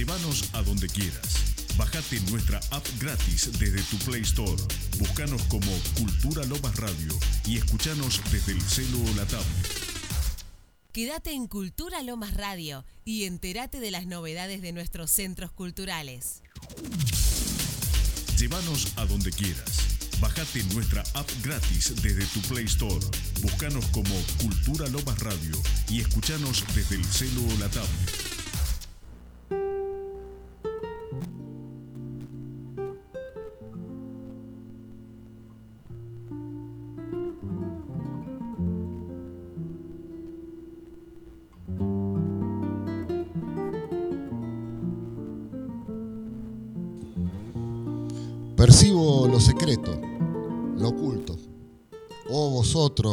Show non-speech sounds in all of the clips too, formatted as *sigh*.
Llévanos a donde quieras. Bájate nuestra app gratis desde tu Play Store. Búscanos como Cultura Lomas Radio y escuchanos desde el celo o la tablet. Quédate en Cultura Lomas Radio y entérate de las novedades de nuestros centros culturales. Llévanos a donde quieras. Bájate nuestra app gratis desde tu Play Store. Búscanos como Cultura Lomas Radio y escuchanos desde el celo o la tablet.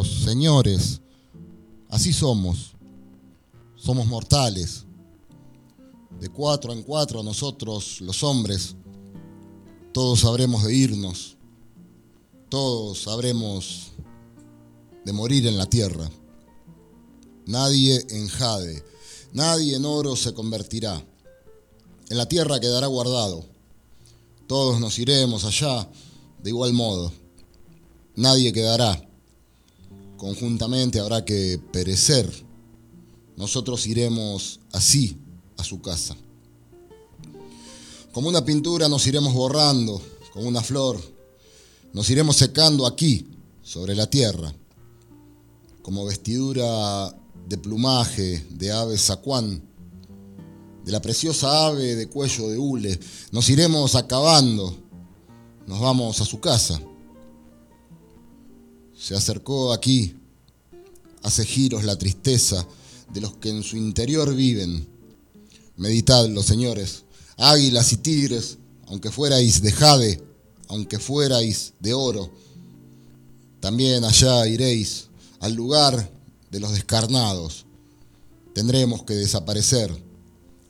Señores, así somos. Somos mortales. De cuatro en cuatro nosotros, los hombres, todos sabremos de irnos. Todos sabremos de morir en la tierra. Nadie en jade, nadie en oro se convertirá. En la tierra quedará guardado todos nos iremos allá de igual modo. Nadie quedará. Conjuntamente habrá que perecer. Nosotros iremos así a su casa. Como una pintura nos iremos borrando, como una flor. Nos iremos secando aquí, sobre la tierra. Como vestidura de plumaje de ave sacuán de la preciosa ave de cuello de hule. Nos iremos acabando, nos vamos a su casa. Se acercó aquí, hace giros la tristeza de los que en su interior viven. Meditadlo, señores, águilas y tigres, aunque fuerais de jade, aunque fuerais de oro, también allá iréis al lugar de los descarnados. Tendremos que desaparecer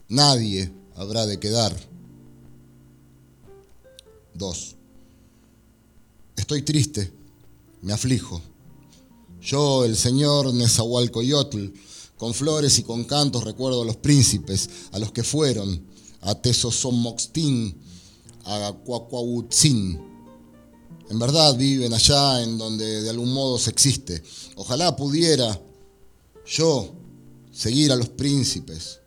nadie habrá de quedar. Dos. Estoy triste, me aflijo. Yo, el señor Nezahualcoyotl, con flores y con cantos recuerdo a los príncipes, a los que fueron, a Tezosomoxtín, a Cuacuautzin. En verdad viven allá en donde de algún modo se existe. Ojalá pudiera yo seguir a los príncipes,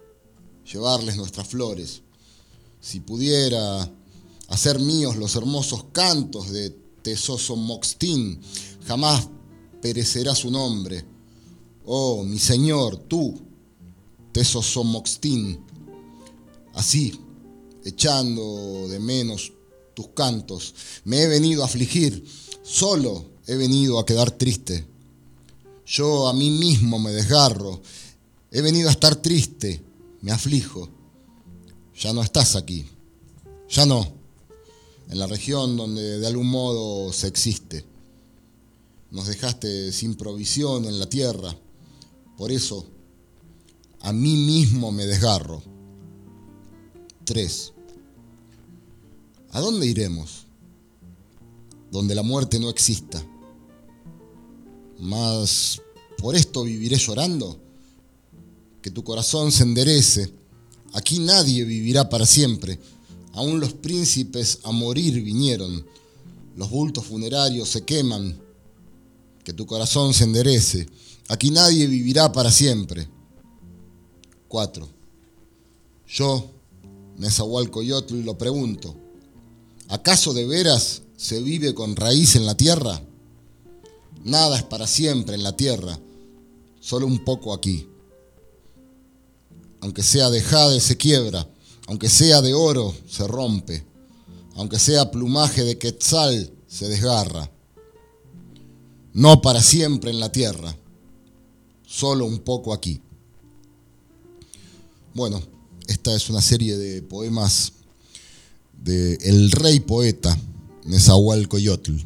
llevarles nuestras flores. Si pudiera hacer míos los hermosos cantos de Tesoso Moxtín, jamás perecerá su nombre. Oh, mi Señor, tú, Tesoso Moxtín, así, echando de menos tus cantos, me he venido a afligir, solo he venido a quedar triste. Yo a mí mismo me desgarro, he venido a estar triste, me aflijo. Ya no estás aquí. Ya no. En la región donde de algún modo se existe. Nos dejaste sin provisión en la tierra. Por eso, a mí mismo me desgarro. 3. ¿A dónde iremos? Donde la muerte no exista. Mas, ¿por esto viviré llorando? que tu corazón se enderece. Aquí nadie vivirá para siempre. Aún los príncipes a morir vinieron. Los bultos funerarios se queman. Que tu corazón se enderece. Aquí nadie vivirá para siempre. 4. Yo, Nezahualcoyotl, lo pregunto. ¿Acaso de veras se vive con raíz en la tierra? Nada es para siempre en la tierra, solo un poco aquí aunque sea de jade se quiebra, aunque sea de oro se rompe, aunque sea plumaje de quetzal se desgarra. No para siempre en la tierra, solo un poco aquí. Bueno, esta es una serie de poemas de el rey poeta Nezahualcoyotl.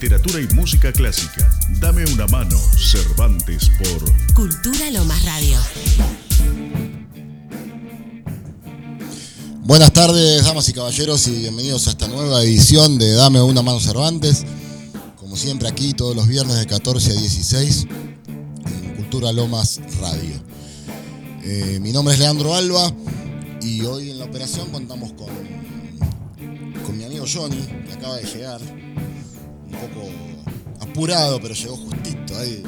Literatura y música clásica. Dame una mano, Cervantes por Cultura Lomas Radio. Buenas tardes, damas y caballeros, y bienvenidos a esta nueva edición de Dame una mano Cervantes. Como siempre aquí, todos los viernes de 14 a 16, en Cultura Lomas Radio. Eh, mi nombre es Leandro Alba y hoy en la operación contamos con, con mi amigo Johnny, que acaba de llegar, apurado, pero llegó justito ahí,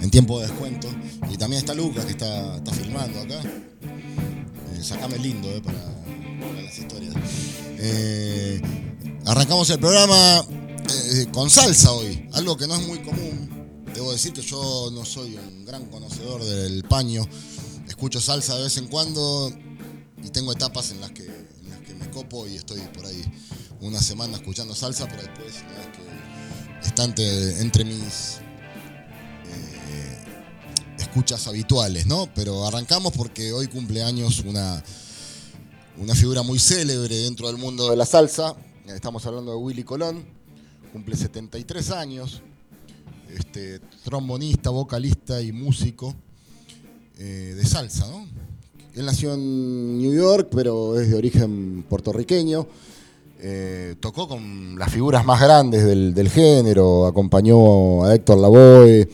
en tiempo de descuento. Y también está Lucas, que está, filmando acá. Eh, sacame lindo eh, para, para las historias. Eh, arrancamos el programa eh, con salsa hoy, algo que no es muy común. Debo decir que yo no soy un gran conocedor del paño. Escucho salsa de vez en cuando y tengo etapas en las que, en las que me copo y estoy por ahí una semana escuchando salsa, pero después es que está entre, mis eh, escuchas habituales, ¿no? Pero arrancamos porque hoy cumple años una, una figura muy célebre dentro del mundo de la salsa. Estamos hablando de Willy Colón, cumple 73 años, este, trombonista, vocalista y músico eh, de salsa. Él nació en New York, pero es de origen puertorriqueño. Eh, tocó con las figuras más grandes del, del género, acompañó a Héctor Lavoe,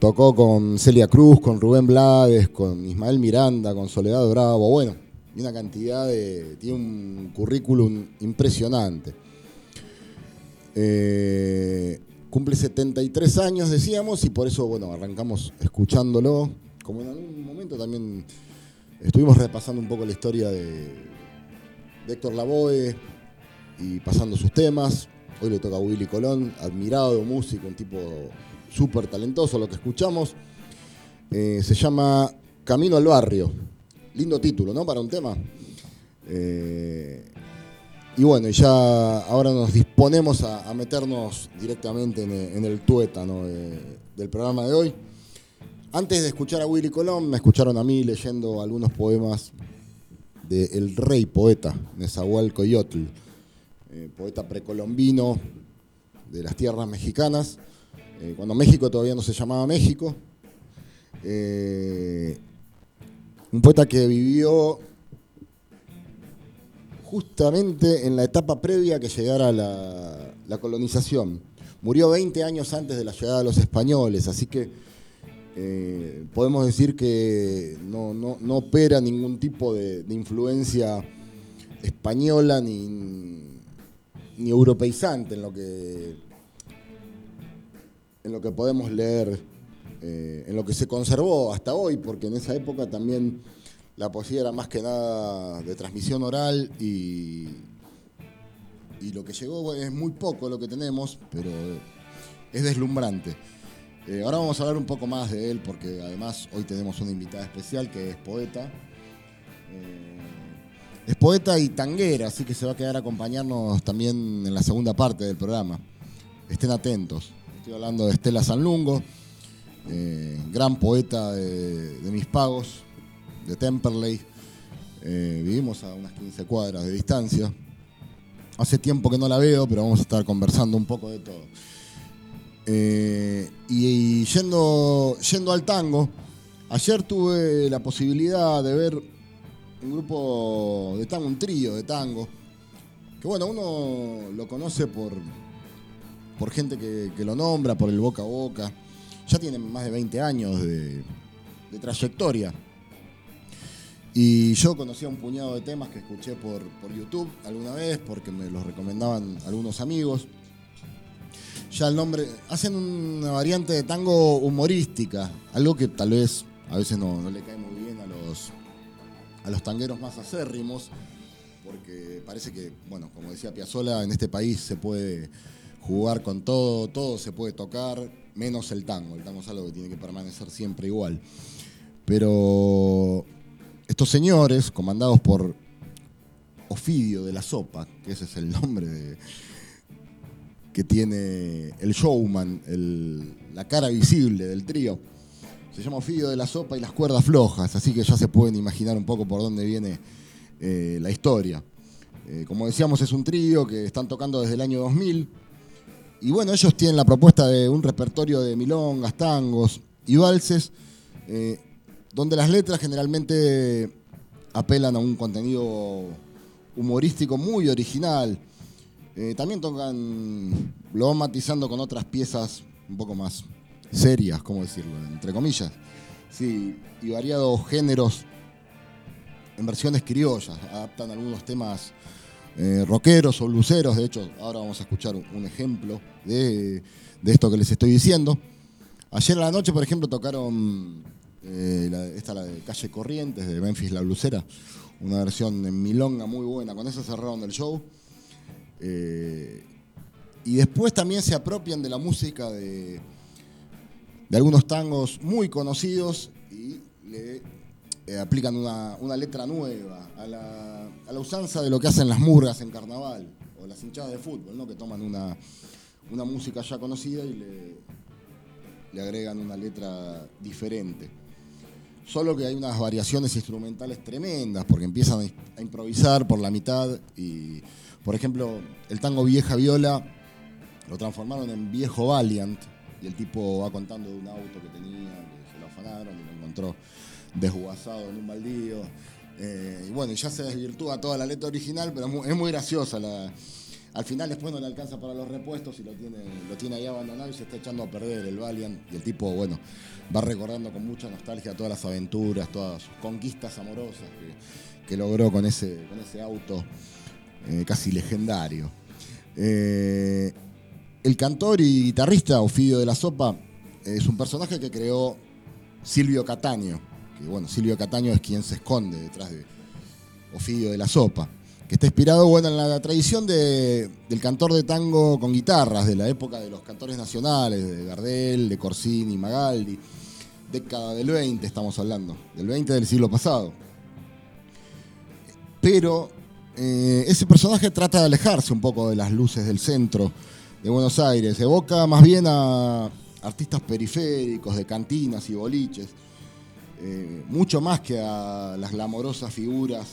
tocó con Celia Cruz, con Rubén Blades, con Ismael Miranda, con Soledad Bravo, bueno, y una cantidad tiene un currículum impresionante. Eh, cumple 73 años, decíamos, y por eso, bueno, arrancamos escuchándolo. Como en algún momento también estuvimos repasando un poco la historia de Héctor Lavoe y pasando sus temas. Hoy le toca a Willy Colón, admirado músico, un tipo súper talentoso, lo que escuchamos. Eh, se llama Camino al Barrio. Lindo título, ¿no? Para un tema. Eh, y bueno, ya ahora nos disponemos a, meternos directamente en, el- tuétano de- del programa de hoy. Antes de escuchar a Willy Colón, me escucharon a mí leyendo algunos poemas de el rey poeta, Nezahualcóyotl, eh, poeta precolombino de las tierras mexicanas, eh, cuando México todavía no se llamaba México. Eh, un poeta que vivió justamente en la etapa previa que llegara la, colonización. Murió 20 años antes de la llegada de los españoles, así que podemos decir que no, no- no opera ningún tipo de influencia española ni, ni europeizante en lo que, en lo que podemos leer, eh, en lo que se conservó hasta hoy, porque en esa época también la poesía era más que nada de transmisión oral y, y lo que llegó es muy poco lo que tenemos, pero es deslumbrante. Eh, ahora vamos a hablar un poco más de él porque además hoy tenemos una invitada especial que es poeta. Eh, es poeta y tanguera, así que se va a quedar a acompañarnos también en la segunda parte del programa. Estén atentos. Estoy hablando de Estela Sanlungo, eh, gran poeta de, mis pagos, de Temperley. Eh, vivimos a unas 15 cuadras de distancia. Hace tiempo que no la veo, pero vamos a estar conversando un poco de todo. Eh, y, y yendo, yendo al tango, ayer tuve la posibilidad de ver un grupo de tango, un trío de tango, que bueno, uno lo conoce por, por gente que, lo nombra, por el boca a boca. Ya tienen más de 20 años de, trayectoria. Y yo conocía un puñado de temas que escuché por, por YouTube alguna vez, porque me los recomendaban algunos amigos. Ya el nombre, hacen una variante de tango humorística, algo que tal vez a veces no, no le cae muy bien a los tangueros más acérrimos, porque parece que, bueno, como decía Piazzolla, en este país se puede jugar con todo, todo se puede tocar, menos el tango. El tango es algo que tiene que permanecer siempre igual. Pero estos señores, comandados por Ofidio de la Sopa, que ese es el nombre que tiene el showman, la cara visible del trío, se llama Ofidio de la Sopa y las cuerdas flojas, así que ya se pueden imaginar un poco por dónde viene eh, la historia. Eh, como decíamos, es un trío que están tocando desde el año 2000. Y bueno, ellos tienen la propuesta de un repertorio de milongas, tangos y valses, eh, donde las letras generalmente apelan a un contenido humorístico muy original. También tocan, lo van matizando con otras piezas un poco más serias, como decirlo, entre comillas. Sí, y variados géneros en versiones criollas, adaptan algunos temas eh, rockeros o luceros. De hecho, ahora vamos a escuchar un ejemplo de, esto que les estoy diciendo. Ayer a la noche, por ejemplo, tocaron eh, esta la de Calle Corrientes de Memphis La Lucera, una versión en milonga muy buena. Con eso cerraron el show. Eh, y después también se apropian de la música de, de algunos tangos muy conocidos y le eh, aplican una, letra nueva a la, usanza de lo que hacen las murgas en carnaval o las hinchadas de fútbol, ¿no? que toman una, música ya conocida y le, le agregan una letra diferente. Solo que hay unas variaciones instrumentales tremendas, porque empiezan a improvisar por la mitad y, por ejemplo, el tango Vieja Viola lo transformaron en Viejo Valiant y el tipo va contando de un auto que tenía, que se lo afanaron y lo encontró desguazado en un baldío. Eh, y bueno, ya se desvirtúa toda la letra original, pero es muy, graciosa. al final después no le alcanza para los repuestos y lo tiene, lo tiene ahí abandonado y se está echando a perder el Valiant. Y el tipo, bueno, va recordando con mucha nostalgia todas las aventuras, todas sus conquistas amorosas que, logró con ese, con ese auto eh, casi legendario. Eh, el cantor y guitarrista Ofidio de la Sopa es un personaje que creó Silvio Cataño bueno, Silvio Cataño es quien se esconde detrás de Ofidio de la Sopa, que está inspirado bueno, en la tradición del cantor de tango con guitarras, de la época de los cantores nacionales, de Gardel, de Corsini, Magaldi, década del 20 estamos hablando, del 20 del siglo pasado. Pero eh, ese personaje trata de alejarse un poco de las luces del centro de Buenos Aires, evoca más bien a artistas periféricos, de cantinas y boliches eh, mucho más que a las glamorosas figuras,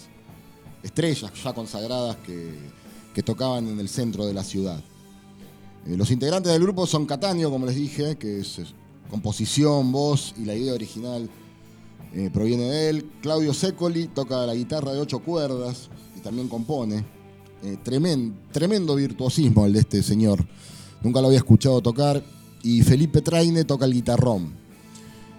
estrellas ya consagradas que, tocaban en el centro de la ciudad. Eh, los integrantes del grupo son Cataño, como les dije, que es, composición, voz y la idea original eh, proviene de él. Claudio Secoli toca la guitarra de ocho cuerdas y también compone. Tremendo, tremendo virtuosismo el de este señor. Nunca lo había escuchado tocar. Y Felipe Traine toca el guitarrón.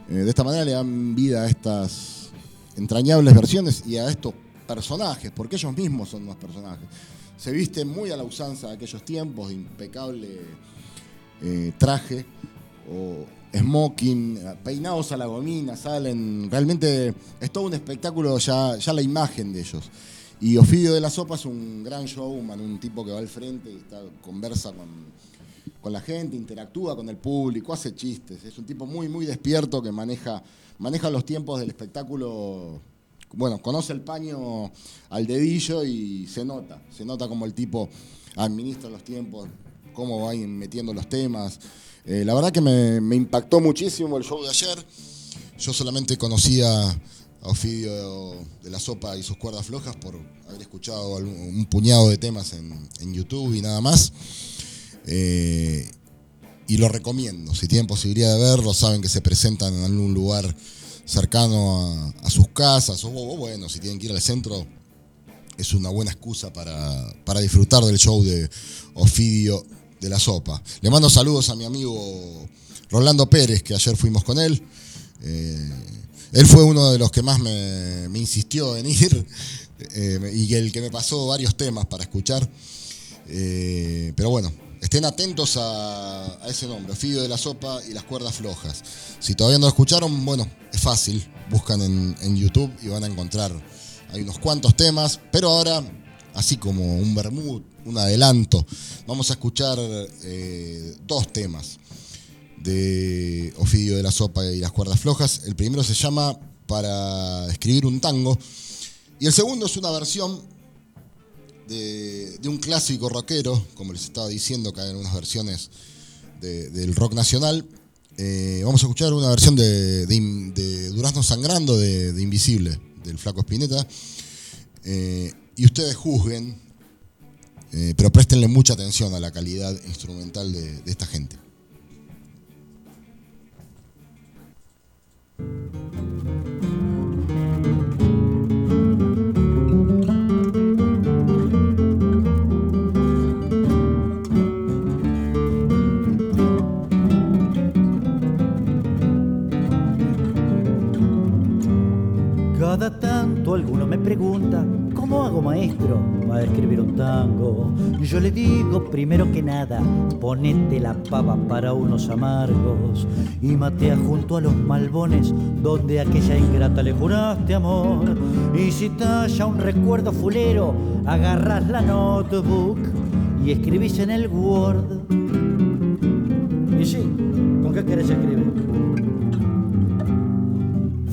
Eh, de esta manera le dan vida a estas entrañables versiones y a estos personajes, porque ellos mismos son unos personajes. Se visten muy a la usanza de aquellos tiempos, de impecable eh, traje o smoking, peinados a la gomina, salen. Realmente es todo un espectáculo ya, ya la imagen de ellos. Y Ofidio de la Sopa es un gran showman, un tipo que va al frente y está, conversa con con la gente, interactúa con el público, hace chistes. Es un tipo muy, muy despierto que maneja, maneja los tiempos del espectáculo. Bueno, conoce el paño al dedillo y se nota. Se nota como el tipo administra los tiempos, cómo va metiendo los temas. Eh, la verdad que me, impactó muchísimo el show de ayer. Yo solamente conocía a Ofidio de la Sopa y sus cuerdas flojas por haber escuchado un puñado de temas en, YouTube y nada más. Eh, y lo recomiendo. Si tienen posibilidad de verlo, saben que se presentan en algún lugar cercano a, sus casas, o, bueno, si tienen que ir al centro, es una buena excusa para, disfrutar del show de Ofidio de la Sopa. Le mando saludos a mi amigo Rolando Pérez, que ayer fuimos con él. Eh, él fue uno de los que más me, insistió en ir *laughs* eh, y el que me pasó varios temas para escuchar. pero bueno, Estén atentos a, ese nombre, Fidio de la Sopa y las cuerdas flojas. Si todavía no lo escucharon, bueno, es fácil. Buscan en, YouTube y van a encontrar. Hay unos cuantos temas, pero ahora, así como un bermud, un adelanto, vamos a escuchar eh, dos temas de Ofidio de la Sopa y las cuerdas flojas. El primero se llama Para escribir un tango y el segundo es una versión de, un clásico rockero, como les estaba diciendo, que hay algunas versiones del rock nacional. Eh, vamos a escuchar una versión de, Durazno Sangrando de, Invisible, del Flaco Spinetta. Eh, y ustedes juzguen Eh, pero préstenle mucha atención a la calidad instrumental de esta gente. Cada Yo le digo, primero que nada, ponete la pava para unos amargos y matea junto a los malbones donde aquella ingrata le juraste amor. Y si talla un recuerdo fulero, agarras la notebook y escribís en el Word. Y sí, ¿con qué querés escribir?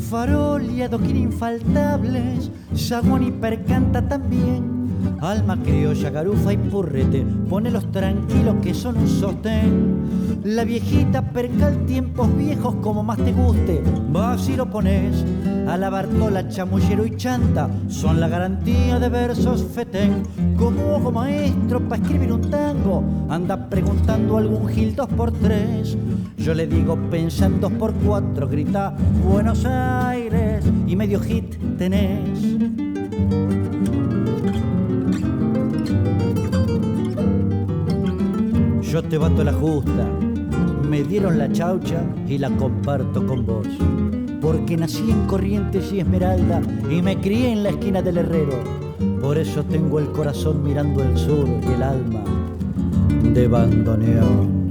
farol y adoquín infaltables, zaguán y percanta también. Alma criolla, garufa y purrete, ponelos tranquilos que son un sostén. La viejita percal tiempos viejos como más te guste, vas y lo pones. A la Bartola, chamullero y chanta son la garantía de versos fetén. Como ojo maestro para escribir un tango, anda preguntando algún gil dos por tres. Yo le digo pensando por cuatro, grita Buenos Aires y medio hit tenés. Yo te bato la justa, me dieron la chaucha y la comparto con vos. Porque nací en Corrientes y Esmeralda y me crié en la esquina del Herrero. Por eso tengo el corazón mirando el sur y el alma de bandoneón.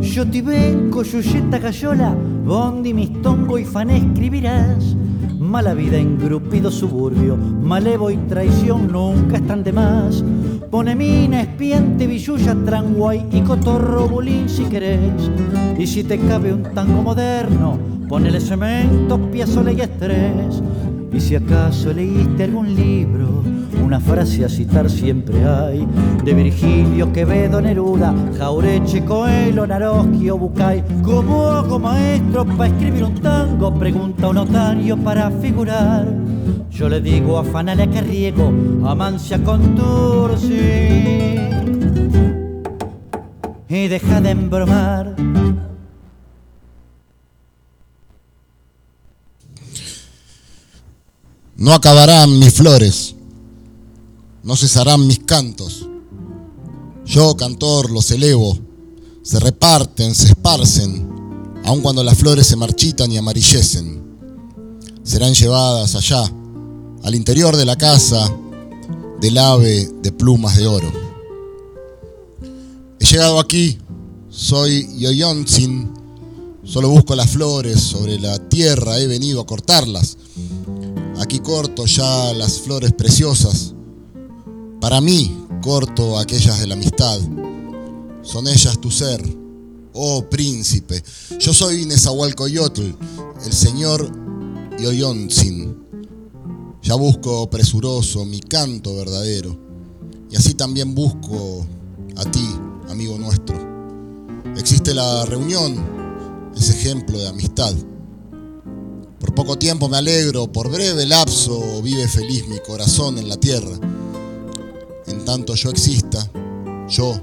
Yo te vengo, Yuyeta Gallola, Bondi, Mistongo y Fané escribirás Mala vida, engrupido suburbio, malevo y traición nunca están de más. Pone mina, espiante, billulla, tranguay y cotorro bulín si querés. Y si te cabe un tango moderno, ponele cemento, piazola y estrés. Y si acaso leíste algún libro, una frase a citar siempre hay, de Virgilio, Quevedo, Neruda, Jaureche, Coelho, Naroski o Bucay. ¿Cómo hago maestro para escribir un tango? Pregunta un notario para figurar. Yo le digo a Fanale a Carriego, Amancia Contursi. Y deja de embromar No acabarán mis flores, no cesarán mis cantos. Yo, cantor, los elevo, se reparten, se esparcen, aun cuando las flores se marchitan y amarillecen. Serán llevadas allá, al interior de la casa del ave de plumas de oro. He llegado aquí, soy Yoyonzin, solo busco las flores sobre la tierra, he venido a cortarlas Aquí corto ya las flores preciosas. Para mí corto aquellas de la amistad. Son ellas tu ser, oh príncipe. Yo soy Nezahualcoyotl, el señor Yoyontzin. Ya busco presuroso mi canto verdadero. Y así también busco a ti, amigo nuestro. Existe la reunión, ese ejemplo de amistad. Por poco tiempo me alegro, por breve lapso vive feliz mi corazón en la tierra. En tanto yo exista, yo,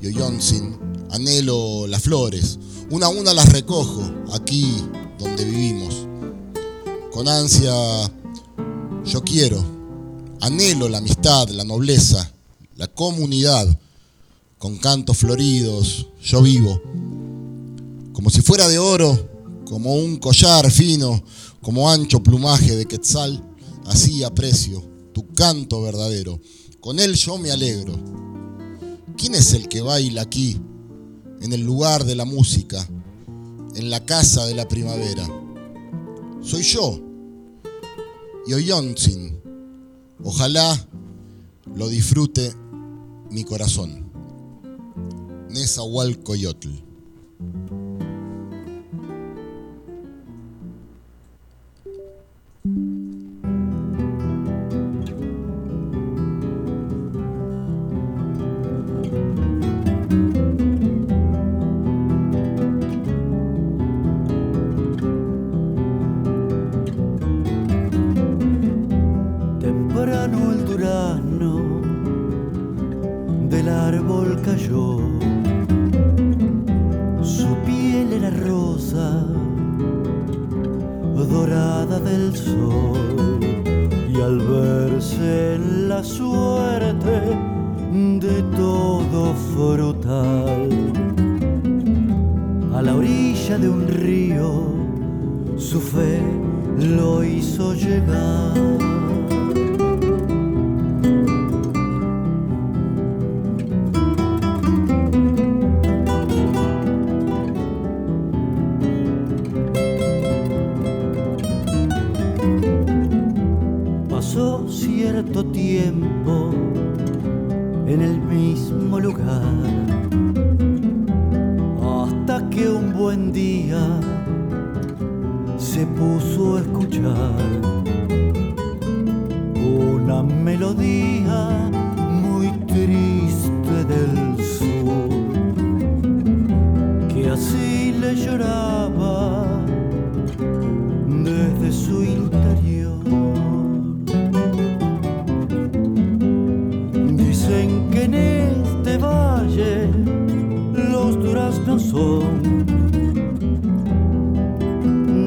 Yoyonsin, anhelo las flores, una a una las recojo aquí donde vivimos. Con ansia yo quiero, anhelo la amistad, la nobleza, la comunidad. Con cantos floridos yo vivo. Como si fuera de oro, como un collar fino, como ancho plumaje de quetzal, así aprecio tu canto verdadero. Con él yo me alegro. ¿Quién es el que baila aquí, en el lugar de la música, en la casa de la primavera? Soy yo, Yoyonzin. Ojalá lo disfrute mi corazón. Nezahualcoyotl.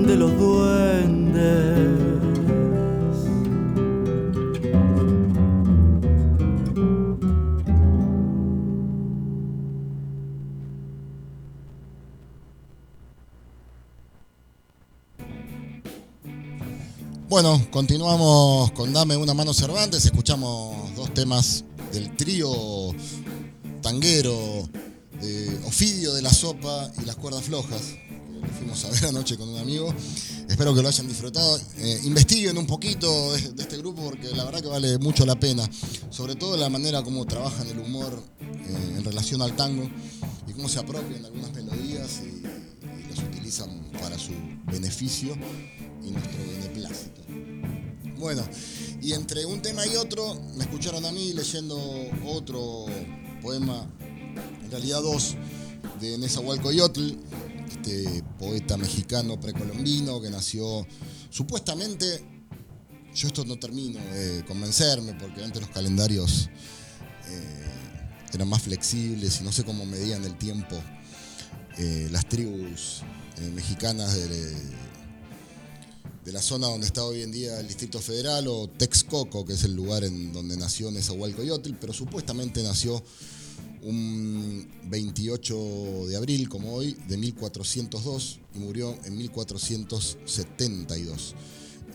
De los duendes. Bueno, continuamos con Dame una mano Cervantes. Escuchamos dos temas del trío tanguero de Ofidio de la Sopa y las Cuerdas Flojas. lo fuimos a ver anoche con un amigo. Espero que lo hayan disfrutado. Eh, investiguen un poquito de, este grupo porque la verdad que vale mucho la pena. Sobre todo la manera como trabajan el humor eh, en relación al tango y cómo se apropian algunas melodías y, y las utilizan para su beneficio y nuestro beneplácito. Bueno, y entre un tema y otro, me escucharon a mí leyendo otro poema, en realidad dos, de Nezahualcóyotl, este poeta mexicano precolombino que nació supuestamente, yo esto no termino de convencerme porque antes los calendarios eh, eran más flexibles y no sé cómo medían el tiempo eh, las tribus eh, mexicanas de, de la zona donde está hoy en día el Distrito Federal o Texcoco, que es el lugar en donde nació Nezahualcóyotl, pero supuestamente nació un 28 de abril, como hoy, de 1402 y murió en 1472,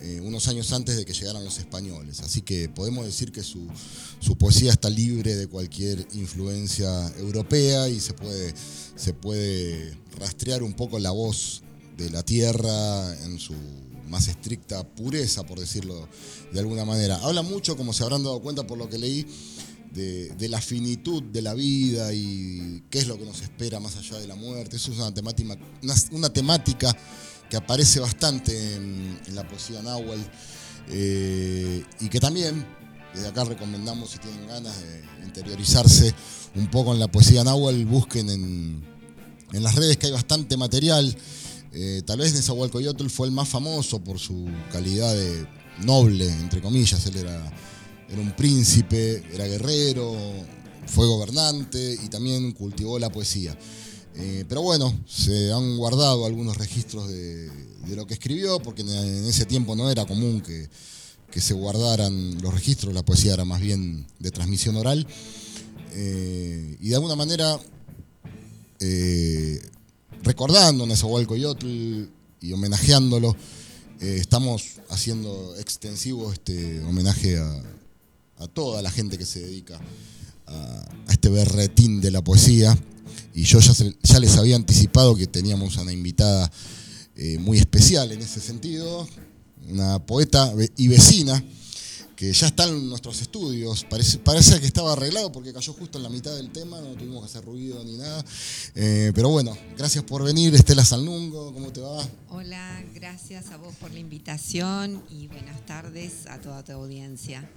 eh, unos años antes de que llegaran los españoles. Así que podemos decir que su, su poesía está libre de cualquier influencia europea y se puede, se puede rastrear un poco la voz de la tierra en su más estricta pureza, por decirlo de alguna manera. Habla mucho, como se habrán dado cuenta por lo que leí, de, la finitud de la vida y qué es lo que nos espera más allá de la muerte. Eso es una temática, una, temática que aparece bastante en, la poesía náhuatl eh, y que también desde acá recomendamos si tienen ganas de interiorizarse un poco en la poesía náhuatl, busquen en, en las redes que hay bastante material. Eh, tal vez Nezahualcóyotl fue el más famoso por su calidad de noble, entre comillas. Él era, era un príncipe, era guerrero, fue gobernante y también cultivó la poesía. Eh, pero bueno, se han guardado algunos registros de, lo que escribió, porque en, ese tiempo no era común que, que, se guardaran los registros, la poesía era más bien de transmisión oral. Eh, y de alguna manera eh, recordando a Nezahualcóyotl y homenajeándolo, eh, estamos haciendo extensivo este homenaje a, a, toda la gente que se dedica a, este berretín de la poesía. Y yo ya, se, ya les había anticipado que teníamos una invitada eh, muy especial en ese sentido, una poeta y vecina que ya está en nuestros estudios. Parece, parece, que estaba arreglado porque cayó justo en la mitad del tema, no tuvimos que hacer ruido ni nada. Eh, pero bueno, gracias por venir, Estela Salnungo, ¿cómo te va? Hola, gracias a vos por la invitación y buenas tardes a toda tu audiencia.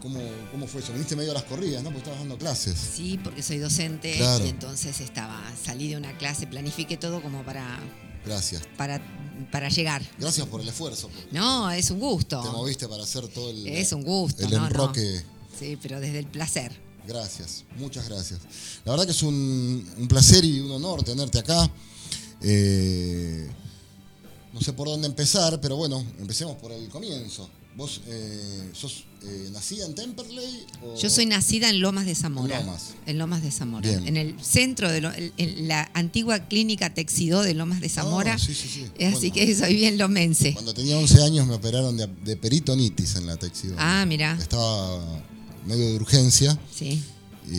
¿Cómo, ¿Cómo, fue eso? Viniste medio a las corridas, ¿no? Porque estabas dando clases. Sí, porque soy docente claro. y entonces estaba, salí de una clase, planifiqué todo como para Gracias. Para para llegar. Gracias por el esfuerzo. No, es un gusto. Te moviste para hacer todo el, Es un gusto. el no, no. enroque. Sí, pero desde el placer. Gracias, muchas gracias. La verdad que es un, un placer y un honor tenerte acá. Eh, no sé por dónde empezar, pero bueno, empecemos por el comienzo. ¿Vos eh, sos eh, nacida en Temperley? o- Yo soy nacida en Lomas de Zamora. En Lomas. En Lomas de Zamora. Bien. En el centro de lo- en- en la antigua clínica Texidó de Lomas de Zamora. Ah, sí, sí, sí. Así Bueno. que soy bien lomense. Cuando tenía 11 años me operaron de, de peritonitis en la Texidón. Ah, mira. Estaba medio de urgencia Sí. y...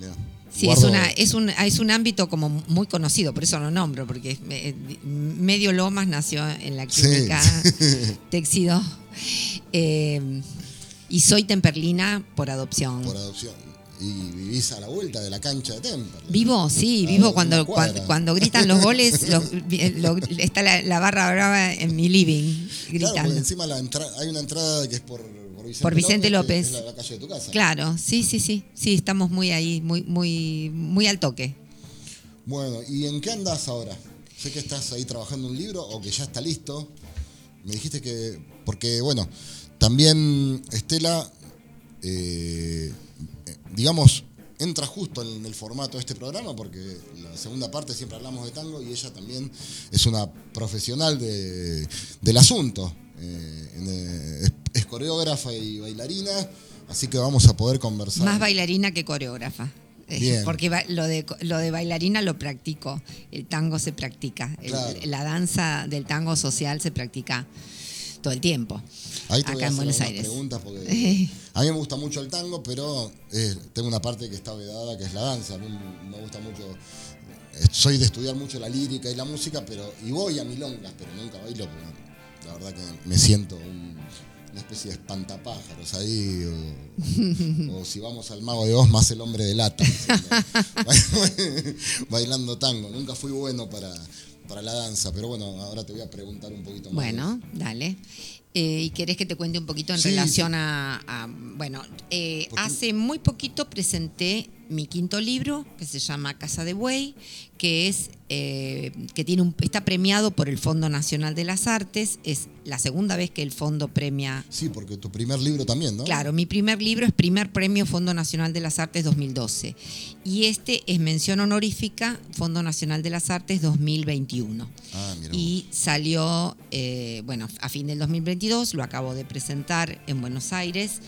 mirá, Sí, guardo- es, una, es, un, es un ámbito como muy conocido, por eso lo nombro, porque eh, Medio Lomas nació en la Sí. clínica *laughs* Texidó. Eh, y soy temperlina por adopción. por adopción. Y vivís a la vuelta de la cancha de Temperley. Vivo, sí, A vivo cuando, cuando, cuando gritan los goles, *laughs* los- lo- está la, la barra brava en mi living Claro, gritando. porque encima la entra- hay una entrada que es por, por Vicente, Por Vicente López. es la, la calle de tu casa. Claro, sí, sí, sí, sí, estamos muy ahí, muy, muy, muy al toque. Bueno, ¿y en qué andás ahora? Sé que estás ahí trabajando un libro o que ya está listo. Me dijiste que. Porque, bueno, también Estela, eh, digamos, entra justo en el formato de este programa porque la segunda parte siempre hablamos de tango y ella también es una profesional de- del asunto. Eh, en, eh, es, es coreógrafa y bailarina, así que vamos a poder conversar. Más bailarina que coreógrafa. Bien. Porque lo de, lo de bailarina lo practico, el tango se practica, el- la danza del tango social se practica todo el tiempo. Ahí te voy acá a en Buenos Aires. preguntas porque *laughs* a mí me gusta mucho el tango, pero eh, tengo una parte que está vedada que es la danza. A mí me gusta mucho, eh, soy de estudiar mucho la lírica y la música, pero y voy a milongas, pero nunca bailo la verdad que me siento un- una especie de espantapájaros ahí. O, o si vamos al mago de Oz, más el hombre de lata. *laughs* *laughs* Bailando tango. Nunca fui bueno para, para la danza, pero bueno, ahora te voy a preguntar un poquito más. Bueno, dale. Eh, ¿Y querés que te cuente un poquito en Sí, relación a, a- Bueno, eh, hace muy poquito presenté mi quinto libro, que se llama Casa de Buey, que es eh, que tiene un, está premiado por el Fondo Nacional de las Artes. Es la segunda vez que el fondo premia Sí, porque tu primer libro también, ¿no? Claro, mi primer libro es Primer Premio Fondo Nacional de las Artes 2012 y este es mención honorífica Fondo Nacional de las Artes 2021. Ah, mira. Y salió, eh, bueno, a fin del 2022, lo acabo de presentar en Buenos Aires,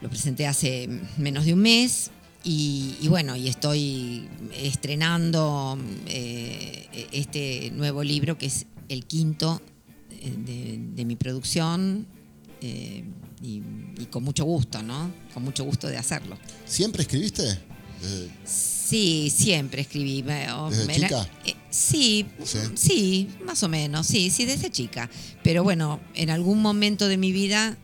lo presenté hace menos de un mes y, y bueno, y estoy estrenando eh, este nuevo libro que es el quinto eh, de, de mi producción eh, y, y con mucho gusto, ¿no? Con mucho gusto de hacerlo. ¿Siempre escribiste? Desde- Sí, siempre escribí. ¿Desde chica? eh, sí, Sí. sí, más o menos, sí, sí, desde chica. Pero bueno, en algún momento de mi vida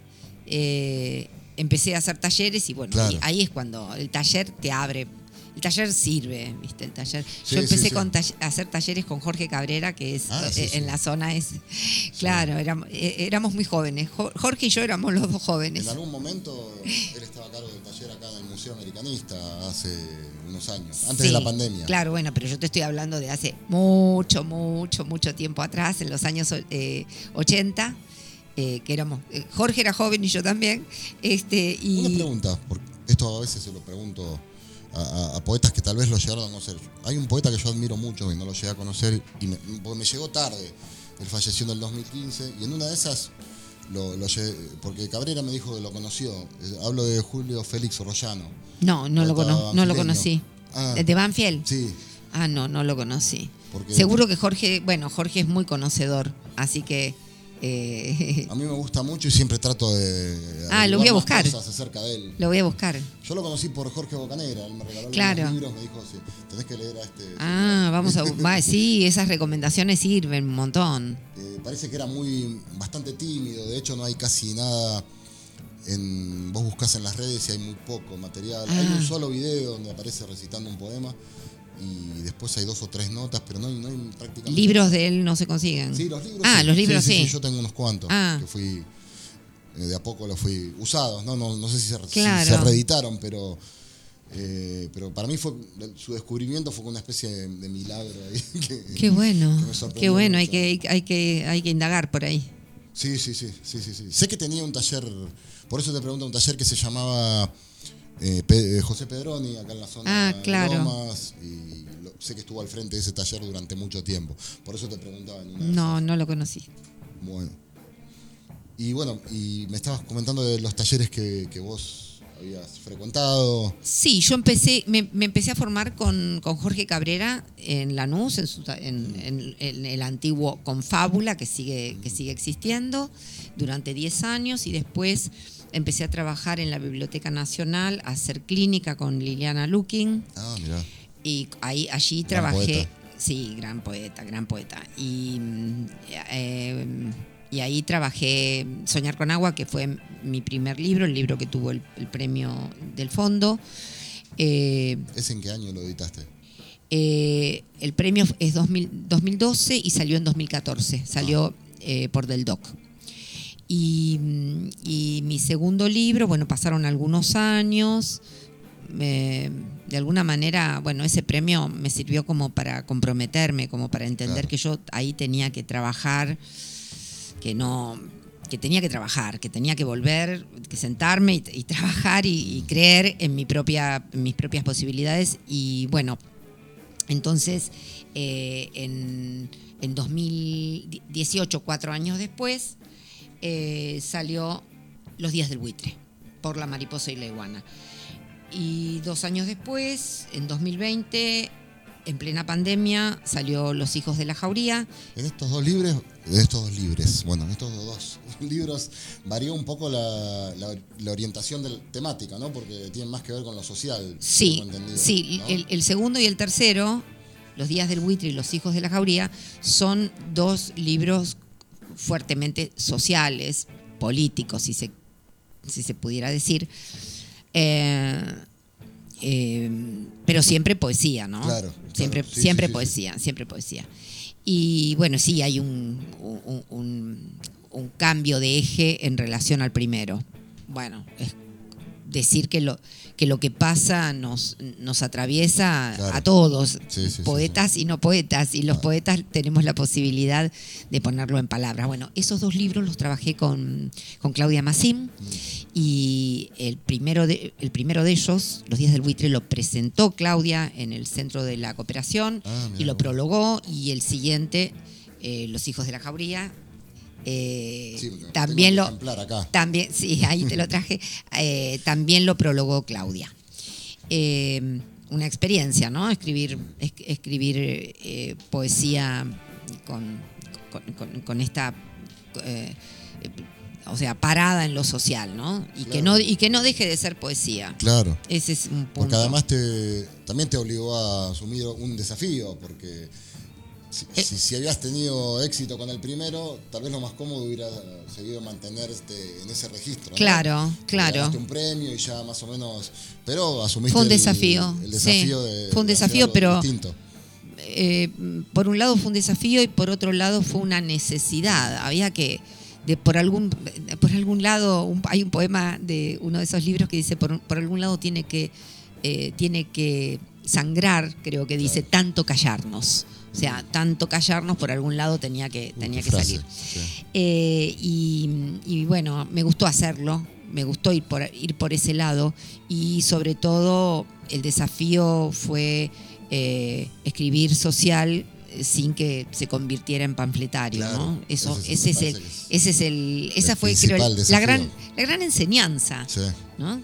eh, empecé a hacer talleres y bueno, Claro. y ahí es cuando el taller te abre. El taller sirve, ¿viste? El taller. Sí, Yo empecé sí, sí. con a hacer talleres con Jorge Cabrera, que es Ah, eh, en la zona es. Claro, éramos, eh, éramos muy jóvenes. Jo- Jorge y yo éramos los dos jóvenes. En algún momento él estaba a cargo del taller acá en el Museo Americanista hace unos años, antes de la pandemia. Claro, bueno, pero yo te estoy hablando de hace mucho, mucho, mucho tiempo atrás, en los años eh, 80, eh, que éramos. eh, Jorge era joven y yo también. Este, Una y pregunta, porque esto a veces se lo pregunto a, a- a poetas que tal vez lo llegaron a conocer. Hay un poeta que yo admiro mucho y no lo llegué a conocer y me, porque me llegó tarde. Él falleció en el 2015 y en una de esas, lo, lo llegué- porque Cabrera me dijo que lo conoció. Eh, Hablo de Julio Félix Rollano. no, no lo, cono- no lo conocí. Ah. ¿De Banfield? Sí, Ah, no, no lo conocí. Seguro que Jorge, bueno, Jorge es muy conocedor, así que. Eh, a mí me gusta mucho y siempre trato de. Ah, lo voy a buscar. cosas acerca de él. lo voy a buscar. Yo lo conocí por Jorge Bocanera, él me regaló Claro. libros, me dijo, sí, tenés que leer a este. Ah, vamos a. va, sí, *laughs* esas recomendaciones sirven un montón. Eh, parece que era muy bastante tímido, de hecho no hay casi nada en vos buscás en las redes y hay muy poco material. Hay Ah. un solo video donde aparece recitando un poema y después hay dos o tres notas, pero no hay, no hay prácticamente Libros de él no se consiguen. Sí, los libros. Ah, sí. los libros sí. Yo tengo unos cuantos Ah. que fui eh, de a poco los fui usados, no no, no sé si se, si Claro. se reeditaron, pero Eh, pero para mí fue su descubrimiento fue una especie de, milagro ahí. *laughs* qué bueno, qué bueno, hay que, hay, que, hay que indagar por ahí. Sí, sí, sí, sí, sí, sí. Sé que tenía un taller, por eso te pregunto, un taller que se llamaba eh, eh, José Pedroni, acá en la zona ah, claro. de Lomas, y sé que estuvo al frente de ese taller durante mucho tiempo. Por eso te preguntaba. no, no lo conocí. Bueno. Y bueno, y me estabas comentando de los talleres que, que vos habías frecuentado. Sí, yo empecé, me, empecé a formar con, Jorge Cabrera en Lanús, en, en, el antiguo Confábula, que sigue, que sigue existiendo, durante 10 años y después empecé a trabajar en la Biblioteca Nacional, a hacer clínica con Liliana Looking. Ah, mira. Y ahí, allí trabajé. Sí, gran poeta, gran poeta. Y eh, y ahí trabajé Soñar con Agua, que fue mi primer libro, el libro que tuvo el, premio del fondo. Eh, ¿Es en qué año lo editaste? Eh, el premio es 2012 y salió en 2014, salió ah. eh, por Del Doc. Y, mi segundo libro, bueno, pasaron algunos años. de alguna manera, bueno, ese premio me sirvió como para comprometerme, como para entender que yo ahí tenía que trabajar que no que tenía que trabajar, que tenía que volver, que sentarme y, trabajar y, creer en, mi propia, mis propias posibilidades. Y bueno, entonces eh, en, 2018, cuatro años después, eh, salió Los días del buitre, por la mariposa y la iguana. Y dos años después, en 2020, en plena pandemia salió Los hijos de la jauría. En estos dos libros, en estos dos libros, bueno, en estos dos *laughs* libros varió un poco la, orientación de la temática, ¿no? Porque tienen más que ver con lo social. Sí, sí. El, segundo y el tercero, Los días del buitre y Los hijos de la jauría, son dos libros fuertemente sociales, políticos, si se, si se pudiera decir. Eh, eh, pero siempre poesía, ¿no? Claro. Siempre, siempre poesía, siempre poesía. Y bueno, sí, hay un, un, cambio de eje en relación al primero. Bueno, es decir que lo, que lo que pasa nos, nos atraviesa a todos, poetas y no poetas, y los poetas tenemos la posibilidad de ponerlo en palabras. Bueno, esos dos libros los trabajé con, Claudia Massim y el primero, de, el primero de ellos, Los días del buitre, lo presentó Claudia en el Centro de la Cooperación ah, y lo prologó y el siguiente, eh, Los hijos de la jauría, eh, también lo también sí *laughs* ahí te lo traje. Eh, también lo prologó Claudia. Eh, una experiencia no escribir escribir poesía con, con, esta o sea parada en lo social no y que no y que no deje de ser poesía. Claro. Ese es un punto. porque además te también te obligó a asumir un desafío porque eh, si, si, habías tenido éxito con el primero, tal vez lo más cómodo hubiera seguido mantenerte en ese registro. Claro, claro. un premio y ya más o menos. Pero asumiste. Fue un desafío. El, desafío Fue un desafío, pero. Eh, por un lado fue un desafío y por otro lado fue una necesidad. Había que. De, por algún por algún lado hay un poema de uno de esos libros que dice por, por algún lado tiene que eh, tiene que sangrar creo que dice tanto callarnos o sea, tanto callarnos por algún lado tenía que, tenía que salir. Eh, y, bueno, me gustó hacerlo, me gustó ir por, ir por ese lado y sobre todo el desafío fue eh, escribir social sin que se convirtiera en panfletario, ¿no? Eso, ese, es el, ese es el, esa fue creo la gran, la gran enseñanza,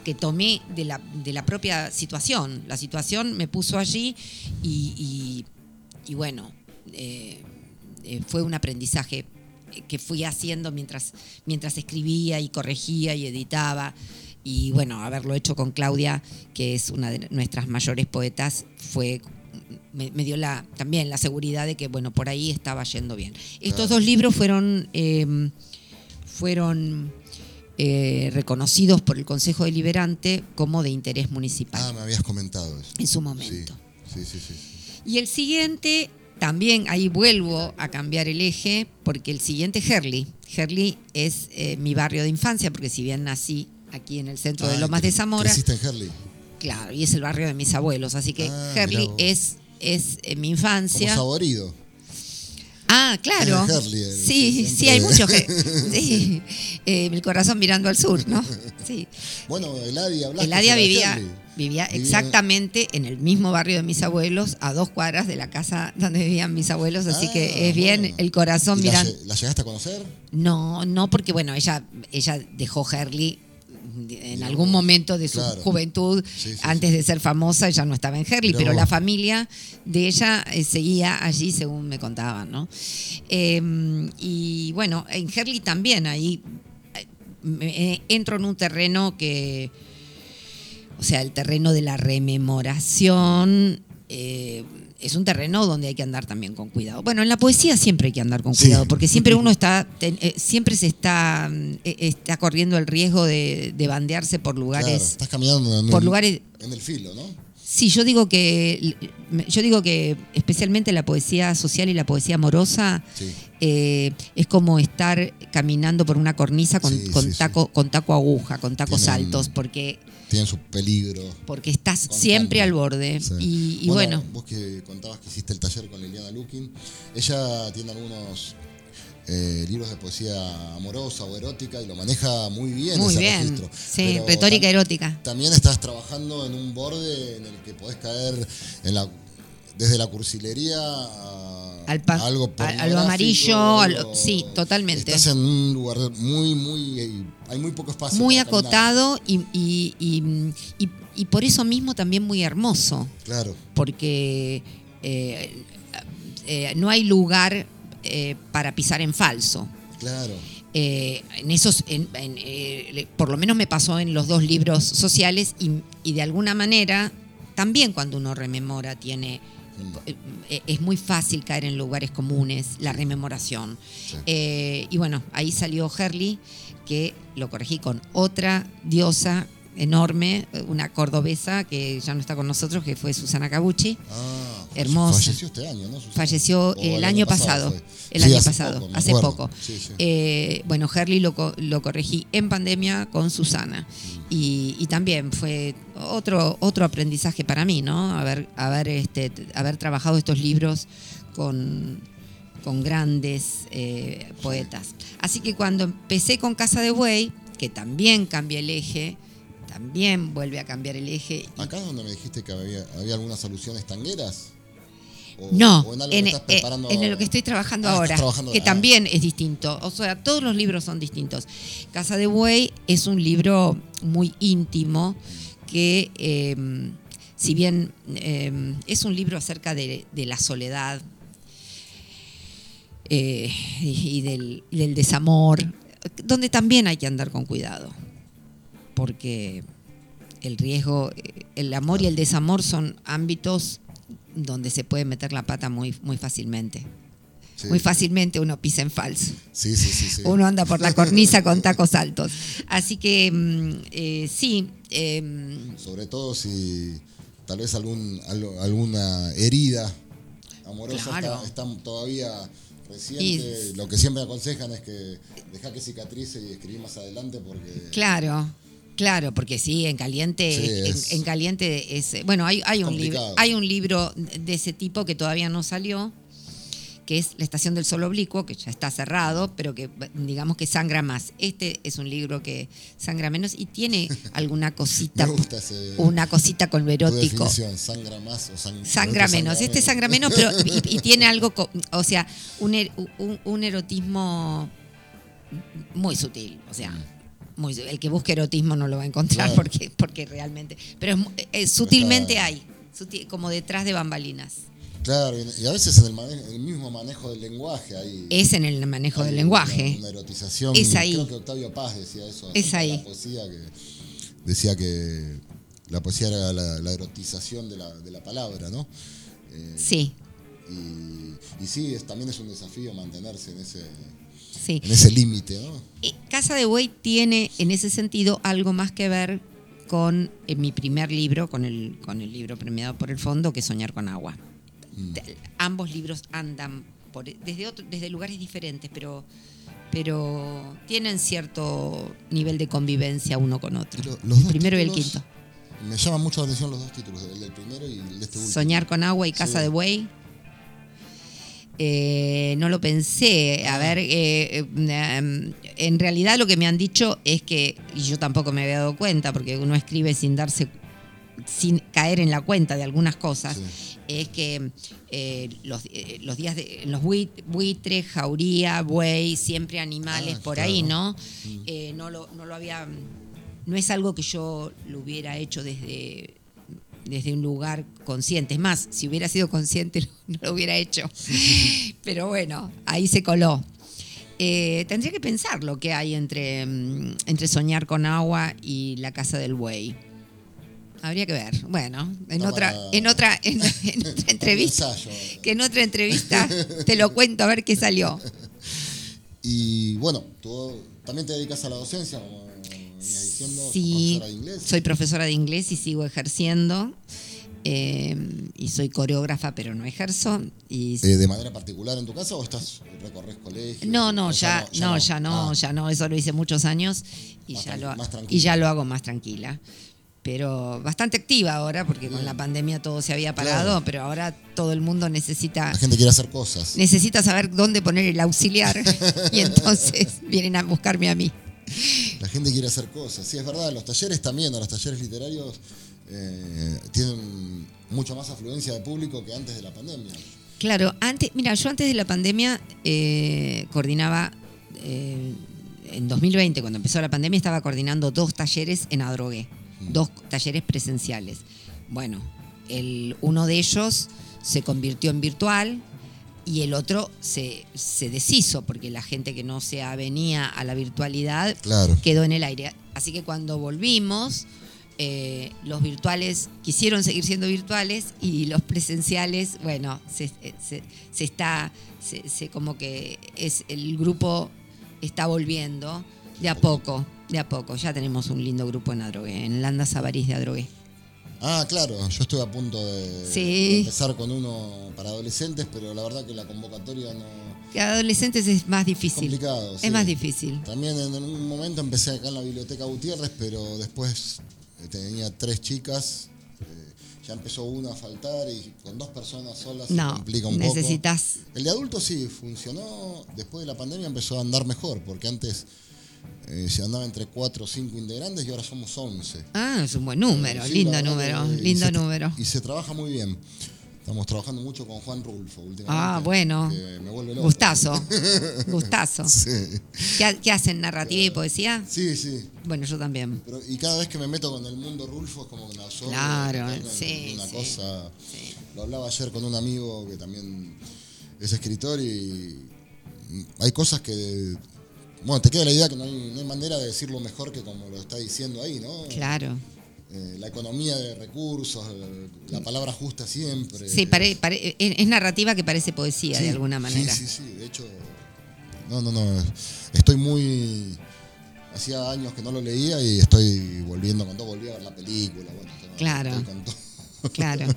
Que tomé de la, de la propia situación. La situación me puso allí y y bueno, eh, eh, fue un aprendizaje que fui haciendo mientras, mientras escribía y corregía y editaba. Y bueno, haberlo hecho con Claudia, que es una de nuestras mayores poetas, fue me, dio la, también la seguridad de que bueno, por ahí estaba yendo bien. Estos dos libros fueron, em, fueron eh, reconocidos por el Consejo Deliberante como de interés municipal. Ah, me habías comentado eso. En su momento. sí, sí. sí. Y el siguiente, también ahí vuelvo a cambiar el eje, porque el siguiente es Herley. Herley es eh, mi barrio de infancia, porque si bien nací aquí en el centro de Lomas de Zamora. ¿Naciste en Herley? Claro, y es el barrio de mis abuelos, así que Ah, Herley es, es eh, mi Como infancia. saborido. Ah, claro. Herley, el- sí, sí, hay mucho. ge- *laughs* sí. Eh, el corazón mirando al sur, ¿no? Sí. Bueno, Eladia Blasquez Eladia vivía, Herley. Vivía exactamente en el mismo barrio de mis abuelos, a dos cuadras de la casa donde vivían mis abuelos, así Ah, que es bien bueno. el corazón ¿Y la mirando. ¿La llegaste a conocer? No, no, porque bueno, ella, ella dejó Herley en algún momento de su Claro. juventud, Sí, sí, antes de ser famosa, ella no estaba en Herley, pero la familia de ella eh, seguía allí, según me contaban, ¿no? Eh, y bueno, en Herley también, ahí eh, eh, entro en un terreno que, o sea, el terreno de la rememoración. eh, es un terreno donde hay que andar también con cuidado. Bueno, en la poesía siempre hay que andar con Sí. cuidado, porque siempre uno está, eh, siempre se está, mm, eh, está corriendo el riesgo de, de bandearse por Claro, lugares, estás caminando en, por el- lugares. en el filo, ¿no? Sí, yo digo que, yo digo que especialmente la poesía social y la poesía amorosa Sí. eh, es como estar caminando por una cornisa con, Sí, con sí, sí. taco, con taco aguja, con tacos Tienen- altos, porque Tienen su peligro. porque estás Constante. siempre al borde. Sí. Y, y bueno, Vos que contabas que hiciste el taller con Liliana Lukin, ella tiene algunos eh, libros de poesía amorosa o erótica y lo maneja muy bien muy ese bien. registro. Sí, Pero retórica tam- erótica. También estás trabajando en un borde en el que podés caer en la, desde la cursilería a, Al algo a- a lo pornográfico, amarillo, algo- sí, totalmente. Estás en un lugar muy, muy... Hay muy poco espacio. Muy acotado y, y- y- por eso mismo también muy hermoso. Claro. porque eh, eh, no hay lugar eh, para pisar en falso. Claro. Eh, en esos, en- en, eh, le- por lo menos me pasó en los dos libros sociales y, y de alguna manera también cuando uno rememora tiene es muy fácil caer en lugares comunes, la rememoración. Sí. Eh, y bueno, ahí salió Herley, que lo corregí con otra diosa enorme, eh, una cordobesa que ya no está con nosotros, que fue Susana Cabucci. Ah, Hermosa. Falleció este año, ¿no? Susana? Falleció el, año pasado. El Sí, año hace pasado, poco, hace poco. Sí, sí. Eh, bueno, Herley lo, lo corregí en pandemia con Susana. Mm. Y, y también fue otro, otro aprendizaje para mí, ¿no? Haber, haber, este, haber trabajado estos libros con, con grandes eh, poetas. Así que cuando empecé con Casa de Buey, que también cambia el eje, también vuelve a cambiar el eje. y- Acá es donde me dijiste que había, había algunas alusiones tangueras. O- No, o en, algo en, que estás preparando en lo que estoy trabajando Ah, ahora, trabajando- que ah. también es distinto. O sea, todos los libros son distintos. Casa de Buey es un libro muy íntimo que, eh, si bien eh, es un libro acerca de, de la soledad eh, y del, y del desamor, donde también hay que andar con cuidado, porque el riesgo, eh, el amor y el desamor son ámbitos donde se puede meter la pata muy, muy fácilmente. Sí. Muy fácilmente uno pisa en falso. Sí, sí, sí. sí. Uno anda por la *laughs* cornisa con tacos altos. Así que mm, eh, sí, em, Sobre todo si tal vez algún, alguna herida amorosa Claro. está, está todavía reciente. Y- Lo que siempre aconsejan es que deja que cicatrice y escribí más adelante porque... claro. Claro, porque sí, en caliente, Sí, en- es- en, caliente es bueno, hay, hay un libro, hay un libro de ese tipo que todavía no salió, que es La Estación del Sol Oblicuo, que ya está cerrado, pero que digamos que sangra más. Este es un libro que sangra menos y tiene *laughs* alguna cosita, Me gusta ese, una cosita con lo tu erótico. definición, sangra más o sang- Sangra otro menos. Este sangra menos, pero y, y *laughs* tiene algo, o sea, un, er- un, un erotismo muy sutil. O sea, muy, el que busque erotismo no lo va a encontrar Claro. porque, porque realmente. Pero es mu- eh, sutilmente hay, sutil- como detrás de bambalinas. Claro, y a veces en el, mismo manejo del lenguaje hay... Es en el manejo del lenguaje. Una, erotización. Es ahí. Creo que Octavio Paz decía eso. Es ahí. La poesía que decía que la poesía era la, la erotización de la, de la palabra, ¿no? Eh, Sí, y, y sí, es, también es un desafío mantenerse en ese, sí. en ese límite, ¿no? Casa de Buey tiene en ese sentido algo más que ver con eh, mi primer libro, con el, con el libro premiado por el fondo, que es Soñar con Agua. Mm. Ambos libros andan por- desde, otro- desde lugares diferentes, pero, pero tienen cierto nivel de convivencia uno con otro. Y lo- los el primero y el quinto. Me llaman mucho la atención los dos títulos, el del primero y el de este último. Soñar con agua y casa Sí. de buey. Eh, no lo pensé. A ver, eh, eh, en realidad lo que me han dicho es que, y yo tampoco me había dado cuenta, porque uno escribe sin darse, sin caer en la cuenta de algunas cosas, Sí. es que eh, los, eh, los días de los buit- buitres, jauría, buey, siempre animales Ah, por claro. ahí, ¿no? Eh, no, lo, no lo había, no es algo que yo lo hubiera hecho desde desde un lugar consciente. Es más, si hubiera sido consciente *laughs* no lo hubiera hecho. *laughs* Pero bueno, ahí se coló. Eh, tendría que pensar lo que hay entre, mm, entre soñar con agua y la casa del buey. Habría que ver. Bueno, en otra, en otra, *laughs* en, en otra entrevista, ensayo. que en otra entrevista te lo cuento a ver qué salió. Y bueno, tú también te dedicas a la docencia, como diciendo, Sí, profesora de inglés. soy profesora de inglés y sigo ejerciendo. Eh, y soy coreógrafa, pero no ejerzo. Y Eh, ¿De manera particular en tu casa o estás recorres colegios? No, no, ya, no, ya no, Ah, ya no, eso lo hice muchos años y Más ya, lo, y ya lo hago más tranquila. Pero bastante activa ahora, porque con la pandemia todo se había parado, Claro. pero ahora todo el mundo necesita, La gente quiere hacer cosas. necesita saber dónde poner el auxiliar *laughs* y entonces vienen a buscarme a mí. La gente quiere hacer cosas. Sí, es verdad, los talleres también, los talleres literarios eh, tienen mucha más afluencia de público que antes de la pandemia. Claro, antes, mira, yo antes de la pandemia eh, coordinaba, eh, en 2020, cuando empezó la pandemia, estaba coordinando dos talleres en Adrogué, dos talleres presenciales. Bueno, el, uno de ellos se convirtió en virtual y el otro se, se deshizo, porque la gente que no se avenía a la virtualidad Claro. quedó en el aire. Así que cuando volvimos, eh, los virtuales quisieron seguir siendo virtuales y los presenciales, bueno, se, se- se está, se, se como que es el grupo está volviendo de a poco, de a poco. Ya tenemos un lindo grupo en Adrogué, en Landa Sabarís de Adrogué. Ah, claro, yo estuve a punto de, Sí. empezar con uno para adolescentes, pero la verdad que la convocatoria no... Que adolescentes es más difícil. complicado, Es sí. más difícil. También en, un momento empecé acá en la biblioteca Gutiérrez, pero después eh, tenía tres chicas, eh, ya empezó una a faltar y con dos personas solas se No, complica un necesitas poco. El de adultos sí funcionó, después de la pandemia empezó a andar mejor, porque antes eh, se andaba entre cuatro o cinco integrantes y ahora somos 11. Ah, es un buen número, Sí, lindo número, que- y lindo se tra- número. Y se trabaja muy bien. Estamos trabajando mucho con Juan Rulfo últimamente. Ah, bueno. que me vuelve loco. Gustazo, *laughs* gustazo. Sí, ¿Qué, ha- qué hacen? ¿Narrativa y poesía? sí. sí. Bueno, yo también. Pero- y cada vez que me meto con el mundo Rulfo es como que me absorbe. Claro, sí, Una sí, cosa. sí. Lo hablaba ayer con un amigo que también es escritor y hay cosas que. Bueno, te queda la idea que no hay, no hay manera de decirlo mejor que como lo está diciendo ahí, ¿no? Claro. Eh, la economía de recursos, eh, la palabra justa siempre. Sí, pare- pare- es, narrativa que parece poesía Sí, de alguna manera. Sí, sí, sí. De hecho, no, no, no. Estoy muy. Hacía años que no lo leía y estoy volviendo con todo. Volví a ver la película. Bueno, estoy- Claro. estoy con todo. Claro. *laughs*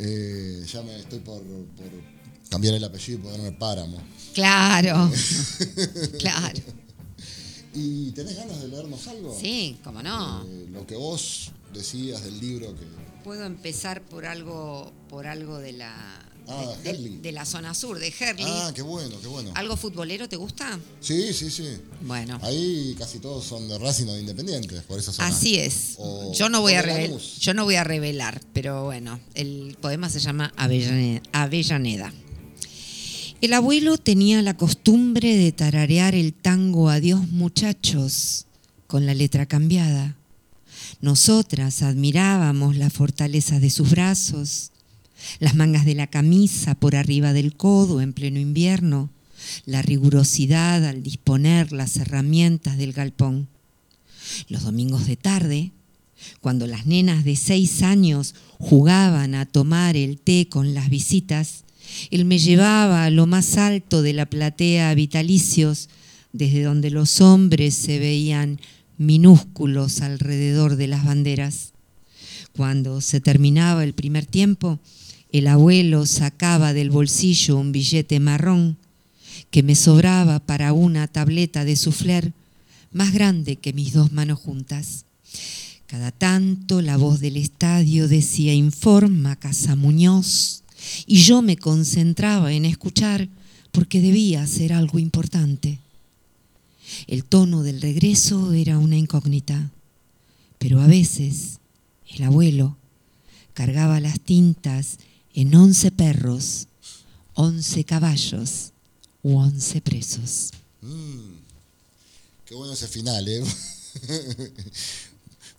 Eh, ya me estoy por, por cambiar el apellido y ponerme Páramo. Claro. *laughs* Claro. ¿Y tenés ganas de leernos algo? Sí, cómo no. Eh, lo que vos decías del libro que. Puedo empezar por algo, por algo de la Ah, de, de la zona sur, de Herley. Ah, qué bueno, qué bueno. ¿Algo futbolero te gusta? Sí, sí, sí. Bueno. Ahí casi todos son de Racing o de Independientes, por esa zona. Así es. O- yo no voy a revelar, yo no voy a revelar, pero bueno, el poema se llama Avellane- Avellaneda. El abuelo tenía la costumbre de tararear el tango Adiós muchachos con la letra cambiada. Nosotras admirábamos la fortaleza de sus brazos, las mangas de la camisa por arriba del codo en pleno invierno, la rigurosidad al disponer las herramientas del galpón. Los domingos de tarde, cuando las nenas de seis años jugaban a tomar el té con las visitas, él me llevaba a lo más alto de la platea vitalicios, desde donde los hombres se veían minúsculos alrededor de las banderas. Cuando se terminaba el primer tiempo, el abuelo sacaba del bolsillo un billete marrón que me sobraba para una tableta de sufler más grande que mis dos manos juntas. Cada tanto la voz del estadio decía informa Casa Muñoz y yo me concentraba en escuchar porque debía ser algo importante. El tono del regreso era una incógnita, pero a veces el abuelo cargaba las tintas en once perros, once caballos u once presos. Mm, qué bueno ese final, ¿eh? *laughs*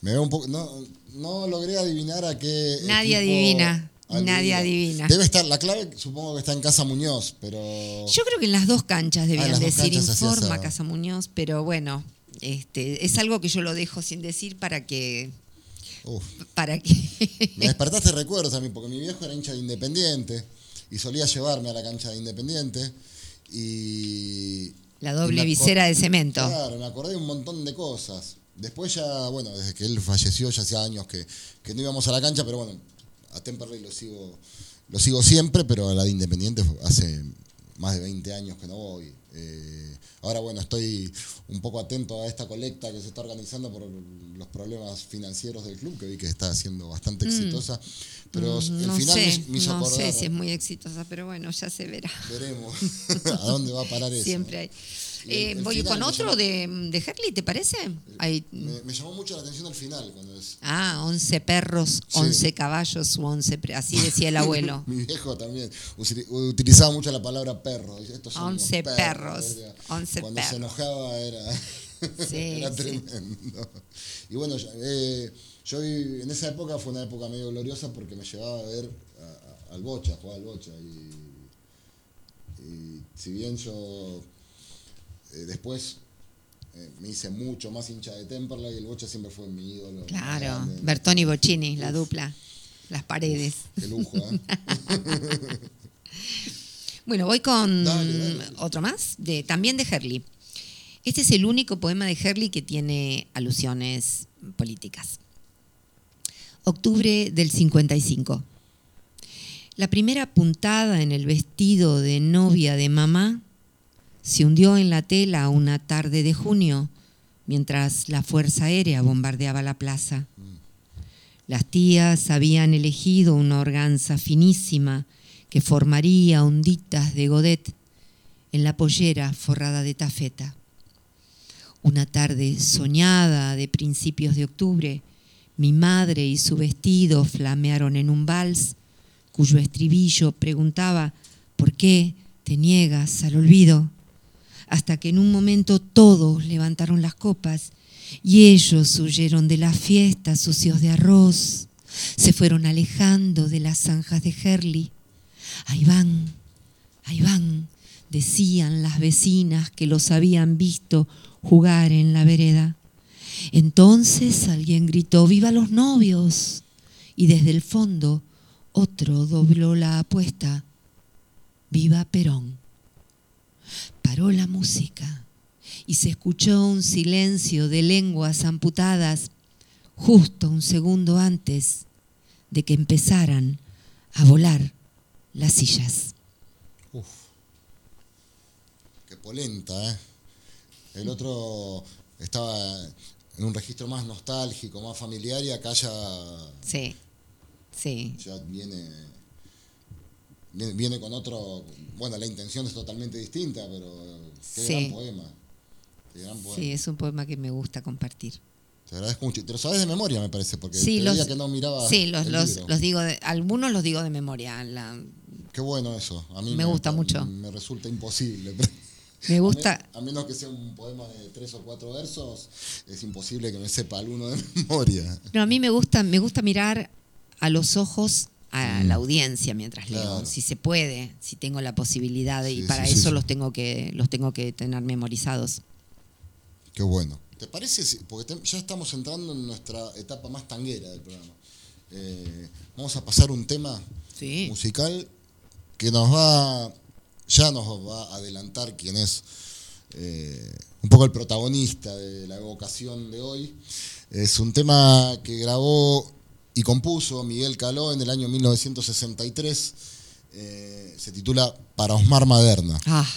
Me veo un poco. No, no logré adivinar a qué. Nadie equipo adivina. Nadie adivina. Debe estar, la clave supongo que está en Casa Muñoz, pero. Yo creo que en las dos canchas debían las dos decir canchas informa Casa Muñoz, pero bueno, este, es algo que yo lo dejo sin decir para que. Uf. Para que *laughs* Me despertaste recuerdos a mí, porque mi viejo era hincha de Independiente y solía llevarme a la cancha de Independiente. Y. la doble visera de cemento. Claro, me acordé de un montón de cosas. Después ya, bueno, desde que él falleció ya hacía años que, que no íbamos a la cancha, pero bueno, a Temperley lo sigo, lo sigo siempre, pero a la de Independiente hace más de 20 años que no voy. Eh, ahora, bueno, estoy un poco atento a esta colecta que se está organizando por los problemas financieros del club, que vi que está siendo bastante exitosa. Pero el Mm. no final sé, me, me hizo no acordar. sé si es muy exitosa, pero bueno, ya se verá. Veremos *laughs* *laughs* a dónde va a parar eso. Siempre hay. Eh, voy final con otro llamó- de, de Herley, ¿te parece? Me, me llamó mucho la atención el final, cuando es ah, 11 perros, Sí. 11 caballos u 11 pre- así decía el *laughs* abuelo. Mi viejo también utilizaba mucho la palabra perro. Estos son unos 11 perros, Era- 11 Cuando se perros. enojaba era, *laughs* Sí, era sí. tremendo. Y bueno, eh, yo en esa época fue una época medio gloriosa porque me llevaba a ver a- a- al Bocha, jugar al Bocha. Y, y si bien yo eh, después eh, me hice mucho más hincha de Temperley, el Bocha siempre fue mi ídolo. Claro. Bertoni Bocini, la dupla, las paredes. Qué lujo, ¿eh? *laughs* Bueno, voy con Dale, dale. otro más, de, también de Herley. Este es el único poema de Herley que tiene alusiones políticas. Octubre del 55. La primera puntada en el vestido de novia de mamá se hundió en la tela una tarde de junio mientras la Fuerza Aérea bombardeaba la plaza. Las tías habían elegido una organza finísima que formaría onditas de godet en la pollera forrada de tafeta. Una tarde soñada de principios de octubre, mi madre y su vestido flamearon en un vals cuyo estribillo preguntaba ¿por qué te niegas al olvido? Hasta que en un momento todos levantaron las copas y ellos huyeron de la fiesta sucios de arroz, se fueron alejando de las zanjas de Herley. Ahí van, ahí van, decían las vecinas que los habían visto jugar en la vereda. Entonces alguien gritó, ¡Viva los novios! Y desde el fondo otro dobló la apuesta, ¡Viva Perón! Paró la música y se escuchó un silencio de lenguas amputadas justo un segundo antes de que empezaran a volar las sillas. Uf. Qué polenta, ¿eh? El otro estaba en un registro más nostálgico, más familiar, y acá ya, Sí, sí. ya viene, viene, viene con otro. Bueno, la intención es totalmente distinta, pero qué Sí. gran poema. Qué gran poema. Sí, es un poema que me gusta compartir. Te agradezco mucho. Te lo sabes de memoria, me parece, porque Sí, los, que no miraba. sí, los, el los, libro. los digo, de- algunos los digo de memoria. la- Qué bueno eso. A mí Me gusta mucho. Me resulta imposible. me gusta, a menos que sea un poema de tres o cuatro versos, es imposible que me sepa alguno de *laughs* memoria. no, a mí me gusta, me gusta mirar a los ojos a la audiencia mientras leo, Mm. Claro. si se puede, si tengo la posibilidad y para sí, eso sí. los tengo que los tengo que tener memorizados. Qué bueno. ¿Te parece? Porque te- ya estamos entrando en nuestra etapa más tanguera del programa. Eh, vamos a pasar un tema musical que nos va, ya nos va a adelantar quién es eh, un poco el protagonista de la evocación de hoy. Es un tema que grabó y compuso Miguel Caló en el año 1963. Eh, se titula Para Osmar Maderna. Ah.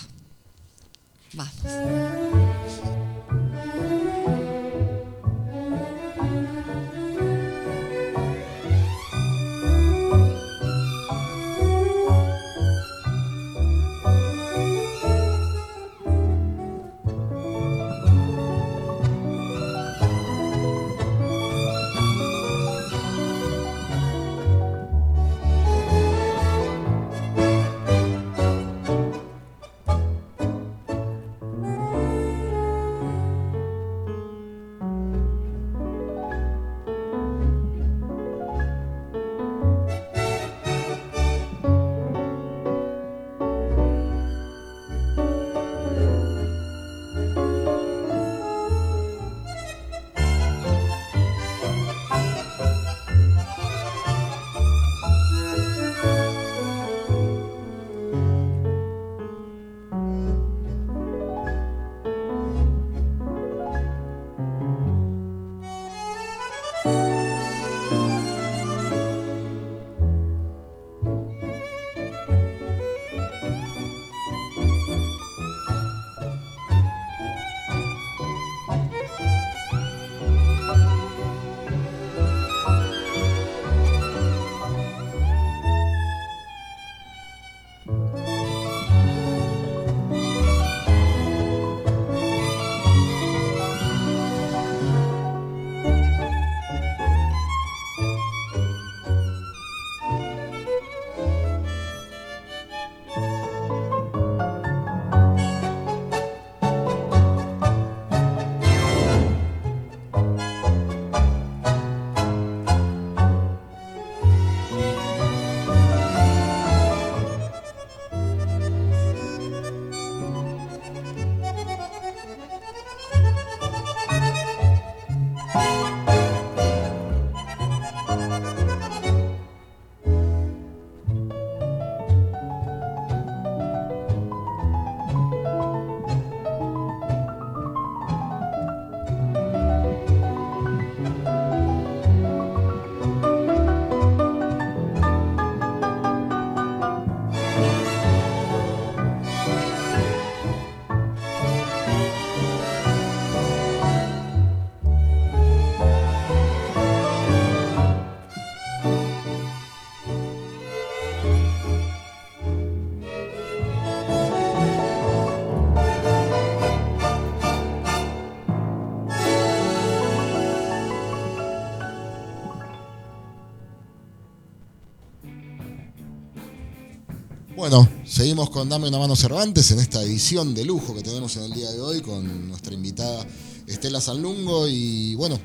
Vamos. Seguimos con Dame una mano Cervantes en esta edición de lujo que tenemos en el día de hoy con nuestra invitada Estela Sanlungo y bueno,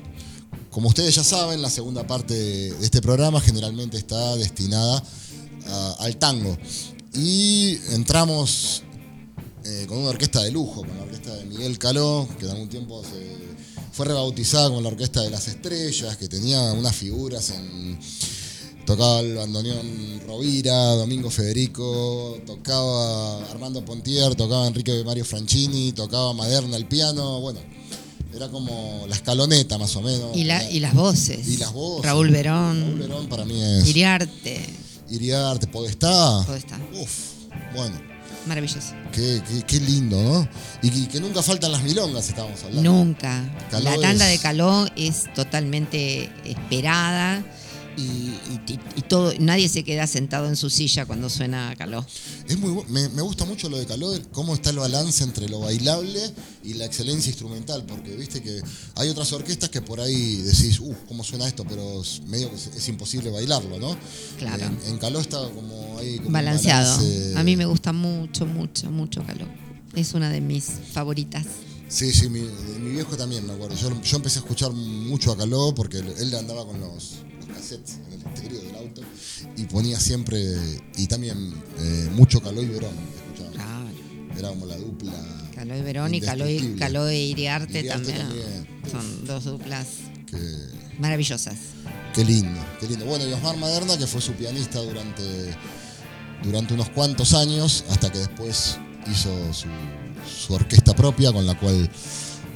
como ustedes ya saben, la segunda parte de este programa generalmente está destinada al tango. Y entramos eh, con una orquesta de lujo, con la orquesta de Miguel Caló, que en algún tiempo fue rebautizada como la Orquesta de las Estrellas, que tenía unas figuras en tocaba el bandoneón Rovira, Domingo Federico, tocaba Armando Pontier, tocaba Enrique Mario Franchini, tocaba Maderna el piano, bueno, era como la escaloneta más o menos. Y, y las voces. Y las voces. Raúl Verón. Raúl Verón para mí es. Iriarte. Iriarte, Podestá. Podestá. Uf, bueno. Maravilloso. Qué, qué, lindo, ¿no? Y que, nunca faltan las milongas, estábamos hablando. Nunca. la tanda de Caló es totalmente esperada y, todo, nadie se queda sentado en su silla cuando suena Caló. Es muy, me, me gusta mucho lo de Caló, cómo está el balance entre lo bailable y la excelencia instrumental, porque viste que hay otras orquestas que por ahí decís, uh, cómo suena esto, pero es medio que es, imposible bailarlo, ¿no? Claro. En, Caló está como ahí. Balanceado. A mí me gusta mucho, mucho, mucho Caló. Es una de mis favoritas. Sí, sí, mi, viejo también, me acuerdo. Yo, yo, empecé a escuchar mucho a Caló porque él andaba con los, en el interior del auto y ponía siempre, y también eh, mucho Caló y Verón, escuchaba. Era como la dupla. Caló y Verón y Caló y, Caló e Iriarte, también. Son dos duplas maravillosas. Qué lindo, qué lindo. Bueno, y Osmar Maderna, que fue su pianista durante, durante unos cuantos años, hasta que después hizo su, su orquesta propia, con la cual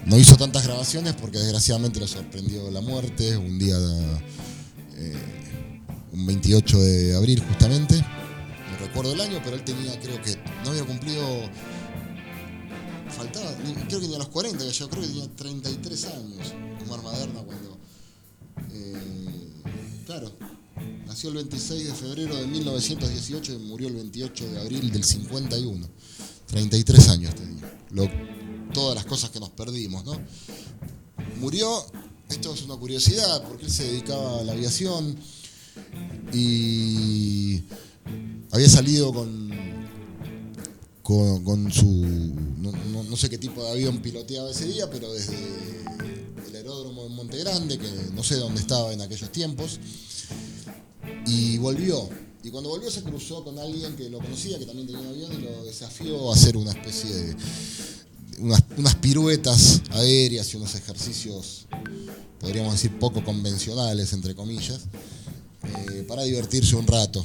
no hizo tantas grabaciones porque desgraciadamente lo sorprendió la muerte un día eh, un 28 de abril justamente, no recuerdo el año, pero él tenía, creo que no había cumplido, faltaba, creo que tenía los 40, yo creo que tenía 33 años, Omar Maderna cuando, eh, claro, nació el 26 de febrero de 1918 y murió el 28 de abril del 51, 33 años tenía, todas las cosas que nos perdimos, ¿no? Murió esto es una curiosidad, porque él se dedicaba a la aviación y había salido con, con, su, no, sé qué tipo de avión piloteaba ese día, pero desde el aeródromo en Monte Grande, que no sé dónde estaba en aquellos tiempos, y volvió. Y cuando volvió se cruzó con alguien que lo conocía, que también tenía un avión, y lo desafió a hacer una especie de unas, piruetas aéreas y unos ejercicios, podríamos decir, poco convencionales, entre comillas, eh, para divertirse un rato.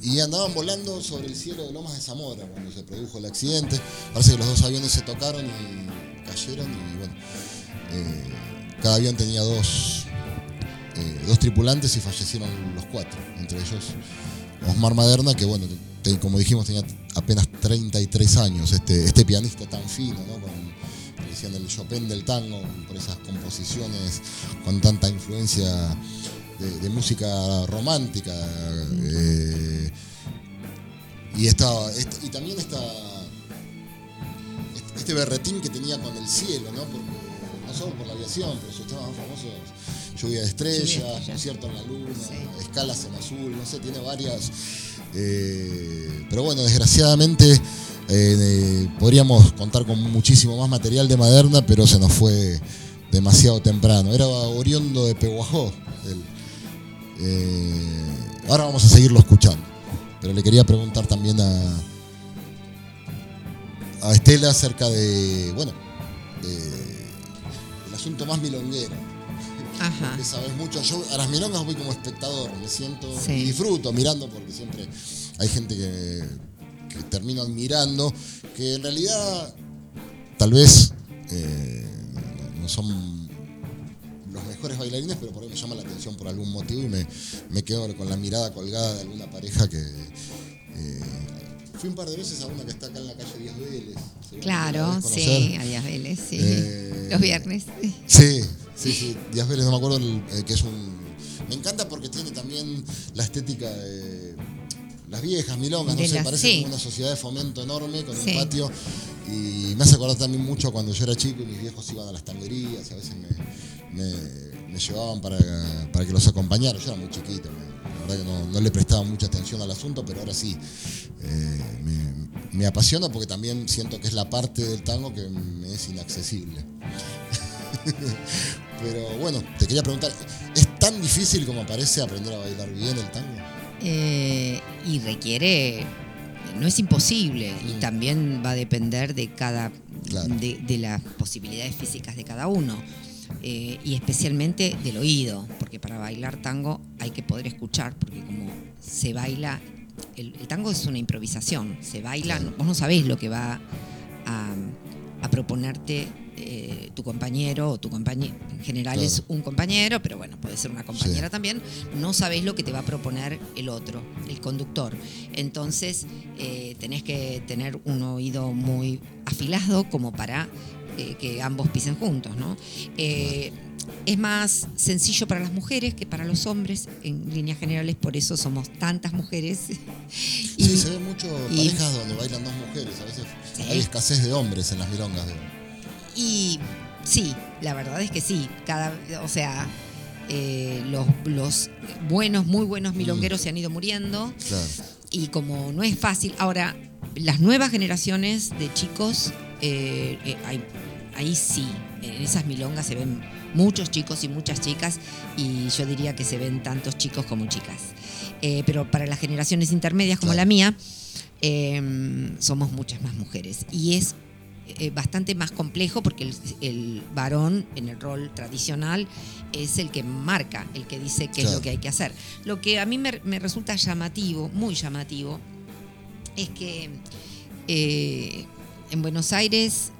Y andaban volando sobre el cielo de Lomas de Zamora cuando se produjo el accidente. Parece que los dos aviones se tocaron y cayeron y bueno, eh, cada avión tenía dos, eh, dos tripulantes y fallecieron los cuatro, entre ellos Osmar Maderna, que bueno, como dijimos, tenía apenas 33 años, este, este pianista tan fino, ¿no? Decían el Chopin del tango, por esas composiciones con tanta influencia de, música romántica. Eh, y, esta, y también esta, este, este berretín que tenía con el cielo, ¿no? no solo por la aviación, pero sus temas más famosos, Lluvia de Estrellas, Concierto en la Luna, Escalas en Azul, no sé, tiene varias eh, pero bueno, desgraciadamente eh, podríamos contar con muchísimo más material de Maderna, pero se nos fue demasiado temprano. Era oriundo de Peguajó. Eh, ahora vamos a seguirlo escuchando. Pero le quería preguntar también a, a Estela acerca de, bueno, el asunto más milonguero. Ajá. Que sabes mucho. Yo a las milongas voy como espectador, me siento y disfruto mirando porque siempre hay gente que, que termino admirando, que en realidad tal vez eh, no son los mejores bailarines, pero por ahí me llama la atención por algún motivo y me, quedo con la mirada colgada de alguna pareja que... Eh, fui un par de veces a una que está acá en la calle Díaz Vélez. Claro, sí, a Díaz Vélez, sí. Eh, Los viernes. Sí, Sí, sí, Díaz Vélez, no me acuerdo eh, que es un. Me encanta porque tiene también la estética de las viejas milongas, no sé, parece como una sociedad de fomento enorme con un patio. Y me hace acordar también mucho cuando yo era chico y mis viejos iban a las tanguerías y a veces me, llevaban para, que los acompañara. Yo era muy chiquito, me, verdad que no, no le prestaba mucha atención al asunto, pero ahora sí. eh, me, me apasiona porque también siento que es la parte del tango que me es inaccesible. *laughs* pero bueno, te quería preguntar, ¿es tan difícil como parece aprender a bailar bien el tango? Eh, y requiere, no es imposible, y Mm. también va a depender de cada, Claro. de, de las posibilidades físicas de cada uno. eh, y especialmente del oído, porque para bailar tango hay que poder escuchar, porque como se baila, el, el tango es una improvisación, se baila, vos no sabés lo que va a, a proponerte eh, tu compañero o tu compañero, en general es un compañero, pero bueno, puede ser una compañera Sí. también, no sabés lo que te va a proponer el otro, el conductor. Entonces eh, tenés que tener un oído muy afilado como para eh, que ambos pisen juntos, ¿no? Es más sencillo para las mujeres que para los hombres, en líneas generales, por eso somos tantas mujeres. *laughs* Y- Sí, se ve mucho y- parejas donde bailan dos mujeres, a veces Sí. hay escasez de hombres en las milongas. veo. Y sí, la verdad es que sí. Cada, o sea, eh, los, los buenos, muy buenos milongueros se han ido muriendo. Claro. Y como no es fácil, ahora las nuevas generaciones de chicos, eh, eh, ahí sí, en esas milongas se ven muchos chicos y muchas chicas, y yo diría que se ven tantos chicos como chicas. Eh, pero para las generaciones intermedias como Claro. la mía, eh, somos muchas más mujeres. Y es eh, bastante más complejo porque el, el varón en el rol tradicional es el que marca, el que dice qué es lo que hay que hacer. Lo que a mí me, me resulta llamativo, muy llamativo, es que eh, en Buenos Aires,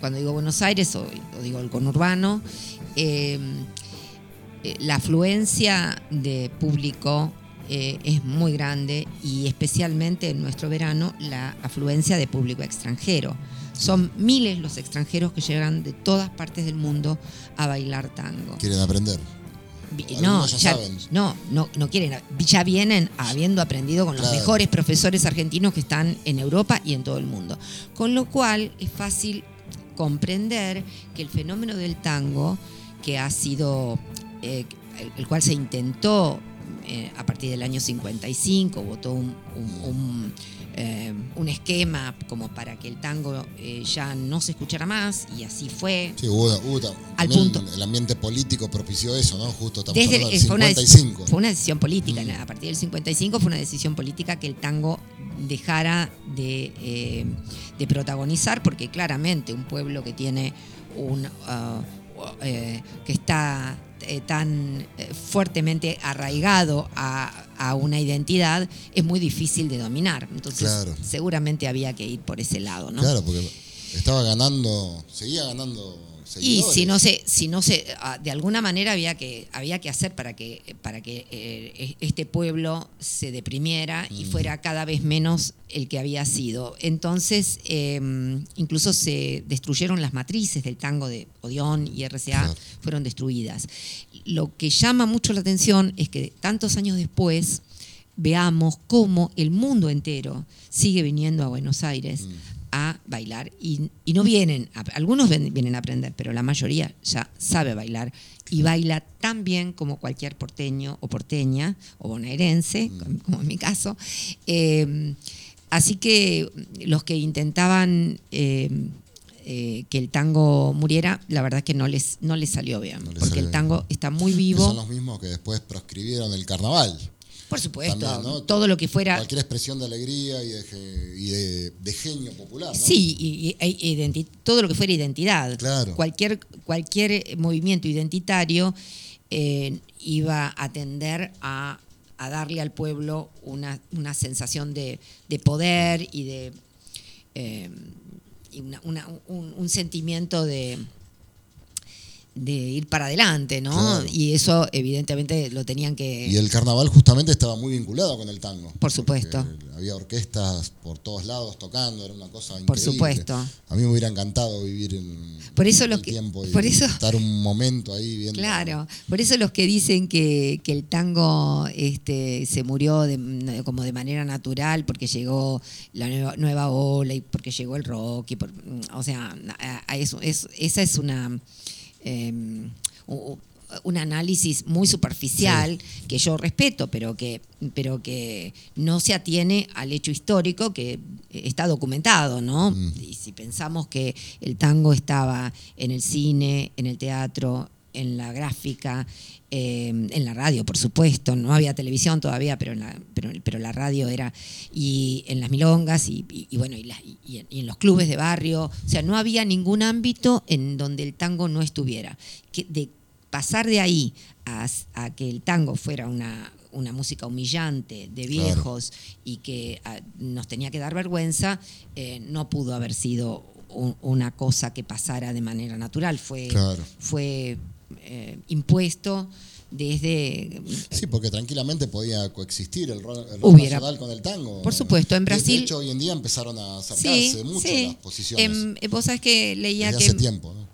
cuando digo Buenos Aires o, o digo el conurbano, eh, eh, la afluencia de público eh, es muy grande y especialmente en nuestro verano la afluencia de público extranjero. Son miles los extranjeros que llegan de todas partes del mundo a bailar tango. Quieren aprender. No, ya ya- saben. no, no, no quieren. Ya vienen habiendo aprendido con los mejores profesores argentinos que están en Europa y en todo el mundo. Con lo cual es fácil comprender que el fenómeno del tango, que ha sido, eh, el, el cual se intentó eh, a partir del año 55, votó un, un- un, eh, un esquema como para que el tango eh, ya no se escuchara más, y así fue. Sí, hubo, hubo Al punto. el ambiente político propició eso, ¿no? Justo estamos Desde- hablando del fue, una, dec- 55. fue una decisión política. Mm. A partir del 55 fue una decisión política que el tango dejara de, eh, de protagonizar, porque claramente un pueblo que tiene un. ah, que está eh, tan eh, fuertemente arraigado a, a una identidad es muy difícil de dominar. Entonces, Claro. seguramente había que ir por ese lado, ¿no? Claro, porque estaba ganando, seguía ganando Y si no se, si no se, ah, de alguna manera había que, había que hacer para que, para que eh, este pueblo se deprimiera y fuera cada vez menos el que había sido. Entonces, eh, incluso se destruyeron las matrices del tango de Odeón y RCA, Claro. fueron destruidas. Lo que llama mucho la atención es que tantos años después veamos cómo el mundo entero sigue viniendo a Buenos Aires a bailar y, y no vienen, a- algunos ven- vienen a aprender, pero la mayoría ya sabe bailar y baila tan bien como cualquier porteño o porteña o bonaerense, como- como en mi caso. Eh, así que los que intentaban eh, eh, que el tango muriera, la verdad que no les, no les salió bien, No les porque salió el bien. tango está muy vivo. son los mismos que después proscribieron el carnaval. Por supuesto, También, ¿no? todo lo que fuera Cualquier expresión de alegría y de, ge- y de, de genio popular, ¿no? Sí, y, y- e todo lo que fuera identidad. Claro. Cualquier, cualquier eh, movimiento identitario eh, iba a tender a, a darle al pueblo una, una sensación de, de poder y de eh, y una- una- un, un sentimiento de de ir para adelante, ¿no? Claro. Y eso evidentemente lo tenían que... Y el carnaval justamente estaba muy vinculado con el tango. Por supuesto. Había orquestas por todos lados tocando, era una cosa increíble. Por supuesto. A mí me hubiera encantado vivir en, Por eso el que- tiempo y por eso- estar un momento ahí viendo. Claro, por eso los que dicen que, que el tango este, se murió de- como de manera natural porque llegó la nueva, nueva ola y porque llegó el rock, y por- o sea, eso, es- esa es una... eh, u- un análisis muy superficial que yo respeto, pero que, pero que no se atiene al hecho histórico que está documentado, ¿no? Mm. Y si pensamos que el tango estaba en el cine, en el teatro, en la gráfica, eh, en la radio, por supuesto, no había televisión todavía, pero, en la, pero, pero la radio era, y en las milongas, y, y- y bueno, y, la- en- y en los clubes de barrio, o sea, no había ningún ámbito en donde el tango no estuviera. Que de pasar de ahí a, a que el tango fuera una, una música humillante de Claro. viejos y que ah, nos tenía que dar vergüenza, eh, no pudo haber sido un- una cosa que pasara de manera natural, fue, Claro. fue eh, impuesto desde... Sí, porque tranquilamente podía coexistir el rock, el rock Hubiera- nacional con el tango. Por supuesto, en Brasil- De hecho, hoy en día empezaron a acercarse Sí, mucho sí. las posiciones. Em, eh, vos sabés que leía desde que... hace tiempo, ¿no?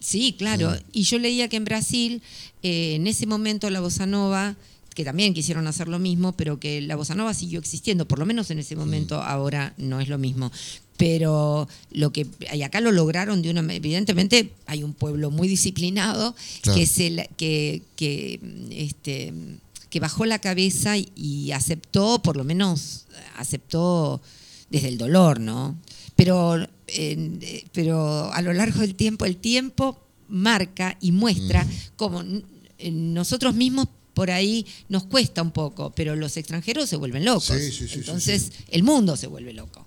Sí, claro. Sí. Y yo leía que en Brasil, eh, en ese momento la bossa nova, que también quisieron hacer lo mismo, pero que la bossa nova siguió existiendo, por lo menos en ese momento, ahora no es lo mismo. Pero lo que y acá lo lograron de una evidentemente hay un pueblo muy disciplinado Claro. que se que, que este que bajó la cabeza y, aceptó, por lo menos aceptó desde el dolor, ¿no? Pero, eh, pero a lo largo del tiempo, el tiempo marca y muestra como n- eh, nosotros mismos por ahí nos cuesta un poco, pero los extranjeros se vuelven locos. Sí, sí, sí, Entonces el mundo se vuelve loco.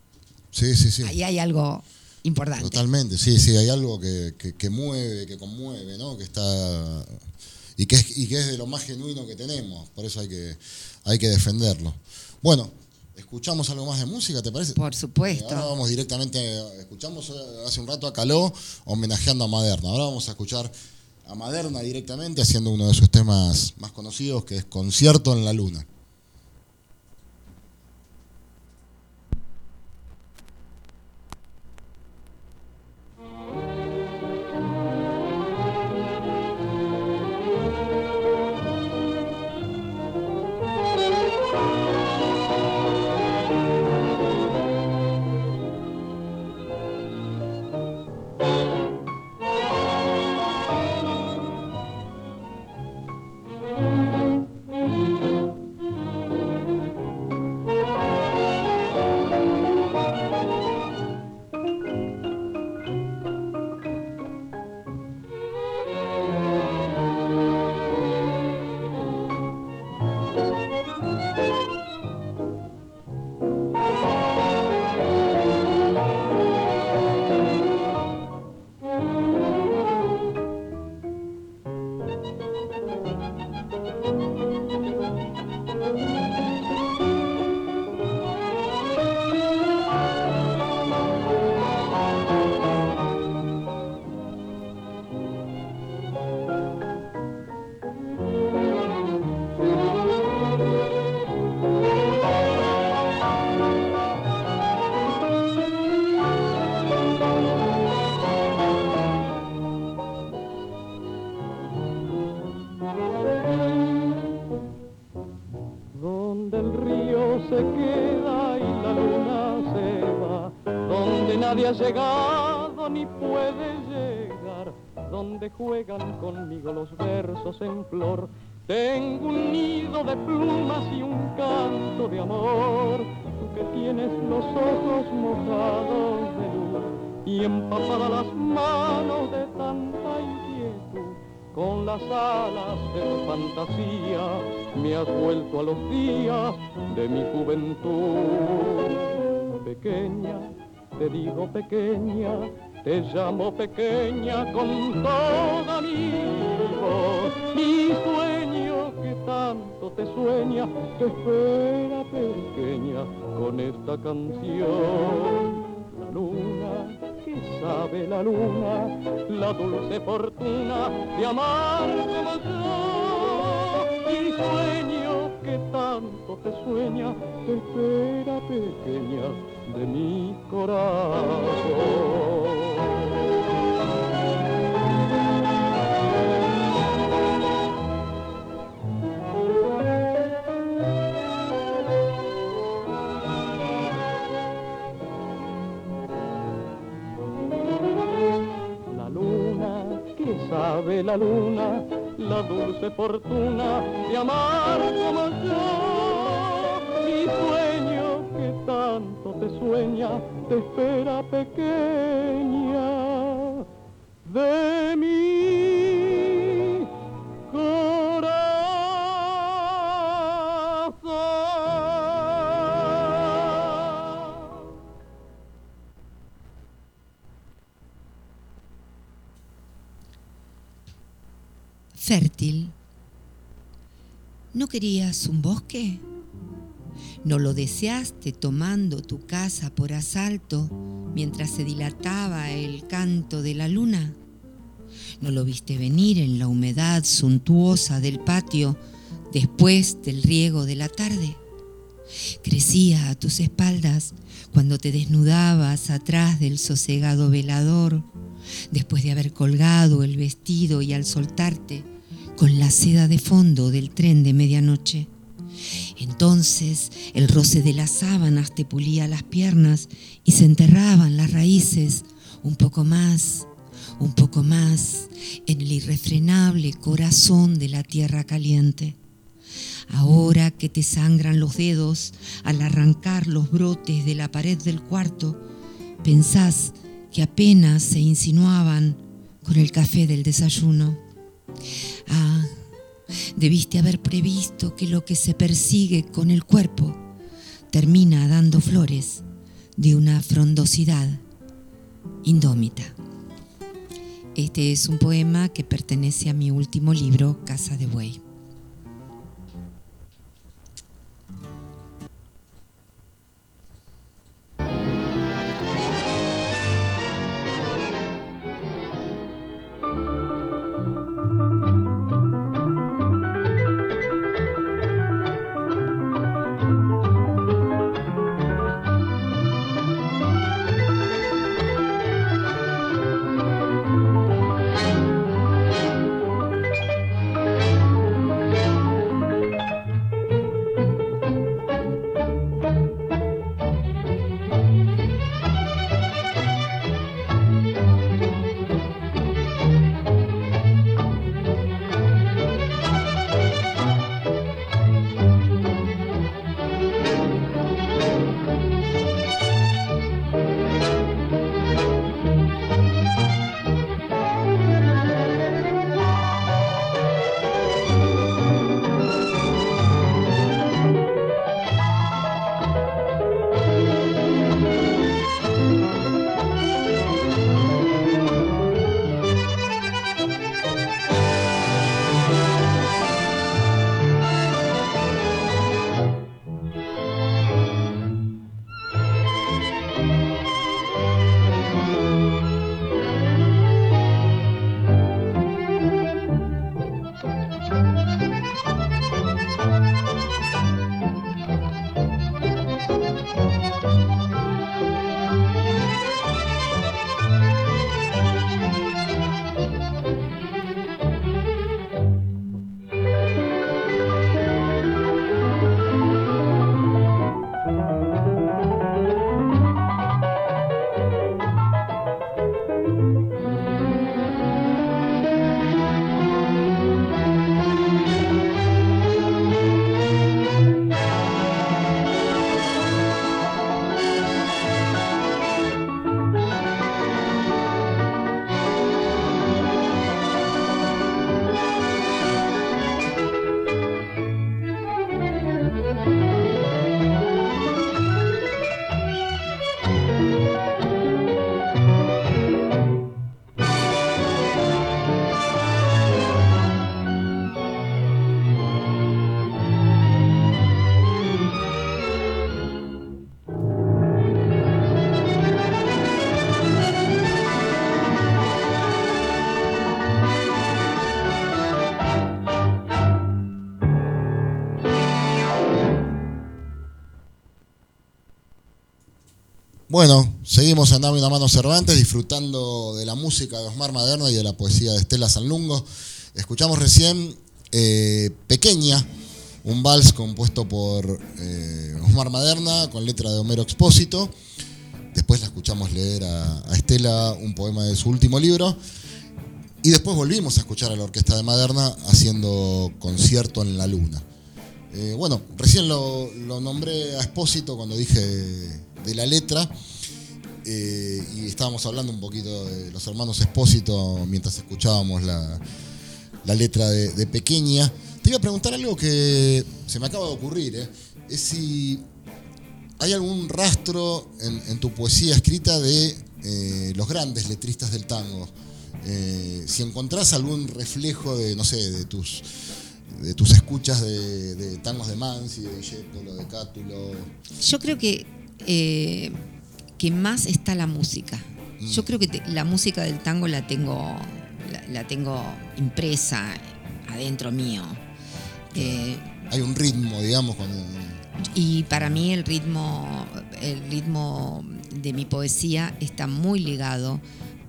Sí, sí, sí. Ahí hay algo importante. Totalmente, sí, sí, hay algo que, que- que mueve, que conmueve, ¿no? Que está. Y que, es, y que es de lo más genuino que tenemos, por eso hay que, hay que defenderlo. Bueno, escuchamos algo más de música, ¿te parece? Por supuesto. Ahora vamos directamente, escuchamos eh, hace un rato a Caló homenajeando a Maderna. Ahora vamos a escuchar a Maderna directamente haciendo uno de sus temas más conocidos, que es Concierto en la Luna. Las alas de tu fantasía me has vuelto a los días de mi juventud. Pequeña, te digo pequeña, te llamo pequeña con toda mi voz. Mi sueño que tanto te sueña, te espera pequeña con esta canción. Luna, que sabe la luna, la dulce fortuna de amar como yo. Y sueño que tanto te sueña, te espera pequeña de mi corazón. Sabe la luna, la dulce fortuna de amar como yo. Mi sueño que tanto te sueña, te espera pequeña de mi ¿No querías un bosque? ¿No lo deseaste tomando tu casa por asalto mientras se dilataba el canto de la luna? ¿No lo viste venir en la humedad suntuosa del patio después del riego de la tarde? Crecía a tus espaldas cuando te desnudabas atrás del sosegado velador, después de haber colgado el vestido y al soltarte con la seda de fondo del tren de medianoche. Entonces el roce de las sábanas te pulía las piernas y se enterraban las raíces un poco más, un poco más en el irrefrenable corazón de la tierra caliente. Ahora que te sangran los dedos al arrancar los brotes de la pared del cuarto, pensás que apenas se insinuaban con el café del desayuno. Ah, debiste haber previsto que lo que se persigue con el cuerpo termina dando flores de una frondosidad indómita. Este es un poema que pertenece a mi último libro, Casa de Buey. Bueno, seguimos en Dame una mano Cervantes disfrutando de la música de Osmar Maderna y de la poesía de Estela Sanlungo. Escuchamos recién eh, Pequeña, un vals compuesto por eh, Osmar Maderna con letra de Homero Expósito. Después la escuchamos leer a, Estela un poema de su último libro. Y después volvimos a escuchar a la Orquesta de Maderna haciendo concierto en la Luna. Eh, bueno, recién lo, lo nombré a Espósito cuando dije de la letra. eh, y estábamos hablando un poquito de los hermanos Espósito mientras escuchábamos la, la letra de, Pequeña. Te iba a preguntar algo que se me acaba de ocurrir, ¿eh? es si hay algún rastro en, tu poesía escrita de eh, los grandes letristas del tango. Si encontrás algún reflejo de, no sé, de tus, de tus escuchas de, tangos de Mansi, de Discépolo, de Cátulo. Yo creo que, eh, que más está la música. Mm. Yo creo que te- la música del tango la tengo, la, la tengo impresa adentro mío. Eh, Hay un ritmo, digamos, cuando... y para mí el ritmo, el ritmo de mi poesía está muy ligado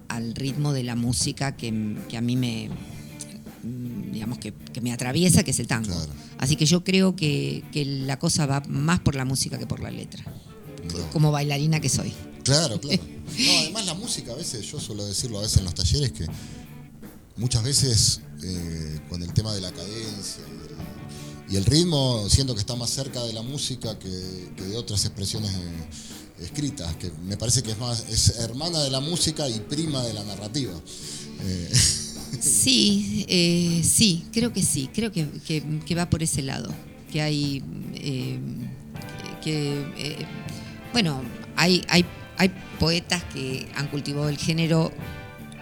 al ritmo de la música que, que a mí me, digamos, que, que me atraviesa, que es el tango. Claro. Así que yo creo que, que la cosa va más por la música que por la letra, Claro. como bailarina que soy. Claro, claro. *laughs* No, además la música a veces, yo suelo decirlo a veces en los talleres, que muchas veces eh, con el tema de la cadencia y el, y el ritmo, siento que está más cerca de la música que, que de otras expresiones eh, escritas, que me parece que es más, es hermana de la música y prima de la narrativa. Eh, *laughs* Sí, sí, creo que sí, creo que, que- que va por ese lado, que hay, que, bueno, hay, hay, hay poetas que han cultivado el género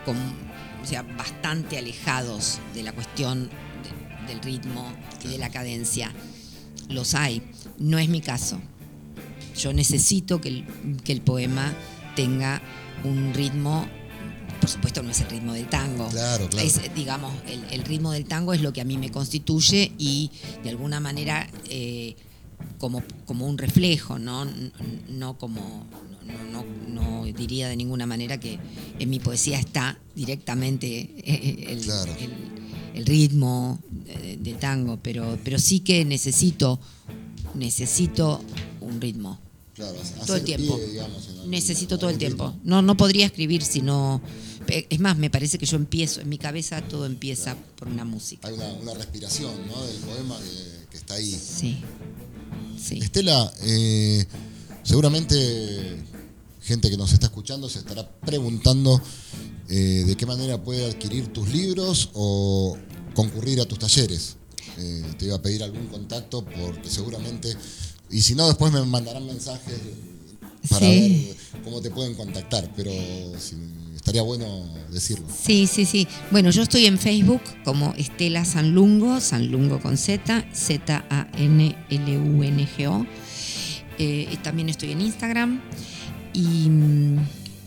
con, o sea, bastante alejados de la cuestión de- del ritmo y de la cadencia. Los hay, no es mi caso. Yo necesito que el, que el poema tenga un ritmo, por supuesto no es el ritmo del tango, Claro, claro. es, digamos, el, el ritmo del tango es lo que a mí me constituye y de alguna manera eh, como, como un reflejo, ¿no? No como, no, no- no diría de ninguna manera que en mi poesía está directamente eh, el, Claro. el- el ritmo eh, del tango, pero, pero sí que necesito, necesito un ritmo. claro, Todo el tiempo. pie, digamos, Necesito todo el tiempo. ritmo. No, no podría escribir si no. Es más, me parece que yo empiezo, en mi cabeza todo empieza por una música. Hay una, una respiración ¿no? del poema que, que está ahí. Sí. Sí. Estela, eh, seguramente gente que nos está escuchando se estará preguntando eh, de qué manera puede adquirir tus libros o concurrir a tus talleres. Eh, te iba a pedir algún contacto porque seguramente, y si no, después me mandarán mensajes para Sí. ver cómo te pueden contactar, pero si- estaría bueno decirlo. Sí, sí, sí. Bueno, yo estoy en Facebook como Estela Sanlungo, Sanlungo con Z, Z-A-N-L-U-N-G-O. Eh, también estoy en Instagram y, mm,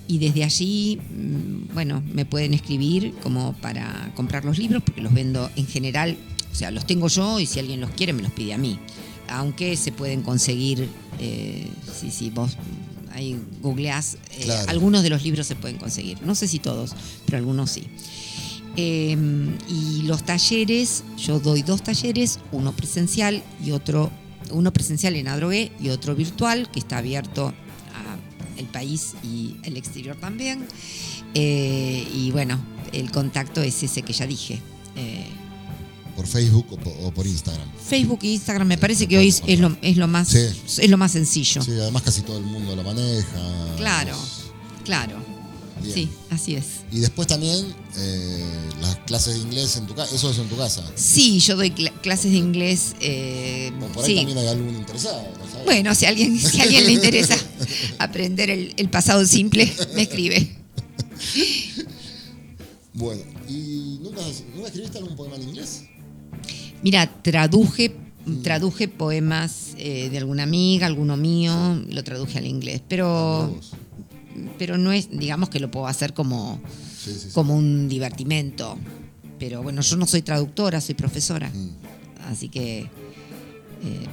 y desde allí, mm, bueno, me pueden escribir como para comprar los libros porque los vendo en general, o sea, los tengo yo y si alguien los quiere me los pide a mí. Aunque se pueden conseguir, eh, si, si vos ahí googleás, eh, Claro. algunos de los libros se pueden conseguir. No sé si todos, pero algunos sí. Eh, y los talleres, yo doy dos talleres, uno presencial y otro, uno presencial en Adrogué y otro virtual, que está abierto a el país y el exterior también. Eh, y bueno, el contacto es ese que ya dije. Eh, Por Facebook o por, o por Instagram. Facebook e Instagram me parece que hoy es, es lo, es lo más Sí. es lo más sencillo. Sí, además casi todo el mundo lo maneja. Claro, claro. bien. Sí, así es. Y después también eh, las clases de inglés en tu casa. Eso es en tu casa. Sí, yo doy cla- clases de inglés. eh, O por ahí sí. también hay algún interesado. ¿no sabes? Bueno, si a alguien, *laughs* si a alguien le interesa aprender el, el pasado simple, me escribe. *laughs* Bueno, ¿y nunca, nunca escribiste algún poema en inglés? Mira, traduje, traduje poemas eh, de alguna amiga, alguno mío, lo traduje al inglés, pero, pero no es, digamos que lo puedo hacer como, Sí, sí, sí. como un divertimento. Pero bueno, yo no soy traductora, soy profesora. Mm. Así que. eh,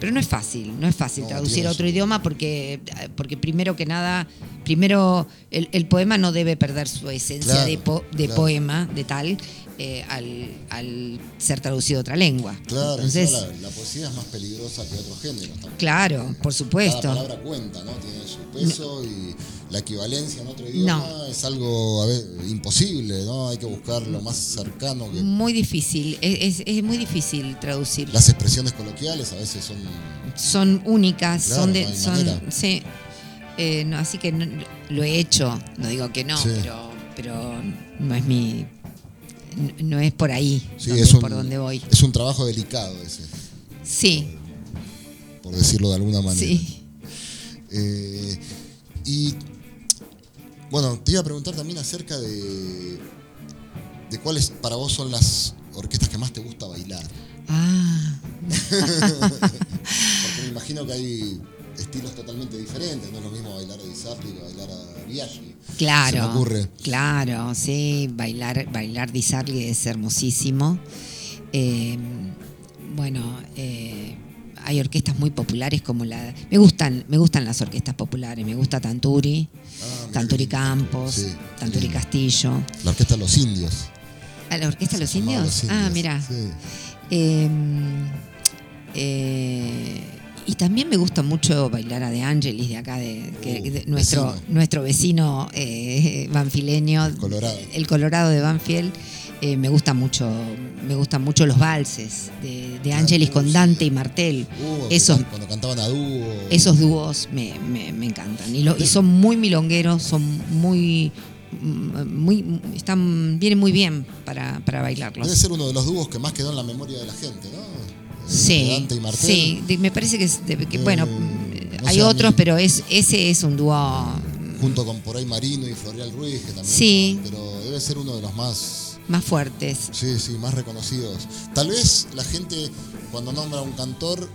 pero no es fácil, no es fácil No, traducir a otro idioma porque, porque primero que nada, primero el, el poema no debe perder su esencia Claro, de, po- de claro. poema, de tal. Eh, al, al ser traducido a otra lengua. Claro, Entonces, la, la poesía es más peligrosa que otros géneros. también. claro, por supuesto. palabra cuenta, ¿no? Tiene su peso y la equivalencia en otro idioma No. es algo a ver, imposible, ¿no? Hay que buscar lo más cercano que... Muy difícil, es, es- es muy difícil traducir. Las expresiones coloquiales a veces son... son únicas, Claro, son de, no son, sí. Eh, no, así que no- lo he hecho, no digo que no, Sí. pero, pero no es mi, no- es por ahí Sí, donde- es un, por donde voy. Es un trabajo delicado ese, Sí, por decirlo de alguna manera. sí. Eh, y bueno, te iba a preguntar también acerca de, de cuáles para vos son las orquestas que más te gusta bailar. Ah, *laughs* Porque me imagino que hay estilos totalmente diferentes, no es lo mismo bailar a Di Sarli que bailar a Biaggi. claro. Se me ocurre. Claro, sí, bailar, bailar es hermosísimo. Eh, bueno, eh, hay orquestas muy populares como la. Me gustan, me gustan las orquestas populares. Me gusta Tanturi, Ah, mira Tanturi. Campos, Sí, Tanturi. Castillo. La orquesta Los Indios. ¿A la orquesta Los Indios? Los Ah, Indios, mira. sí. Eh, eh, y también me gusta mucho bailar a De Angelis de acá, de, que- Uh, de nuestro, vecino. nuestro vecino eh, banfileño, El Colorado. el Colorado de Banfield. Eh, me gusta mucho, me gustan mucho los valses de, de Angelis con sí. Dante y Martel. Uh, Esos, Cuando cantaban a dúo. esos dúos me, me- me encantan. Y, lo- y son muy milongueros, son muy, mm, muy están, vienen muy bien para, para bailarlos. Debe ser uno de los dúos que más quedó en la memoria de la gente, ¿no? Eh, Sí, Dante y Martel. sí, me parece que, es de- que, Eh, bueno, no hay sé, a otros, mí- pero es ese es un dúo Junto con por ahí Marino y Florial Ruiz, que también. Sí. Pero debe ser uno de los más. más fuertes. Sí, sí, más reconocidos. Tal vez la gente, cuando nombra a un cantor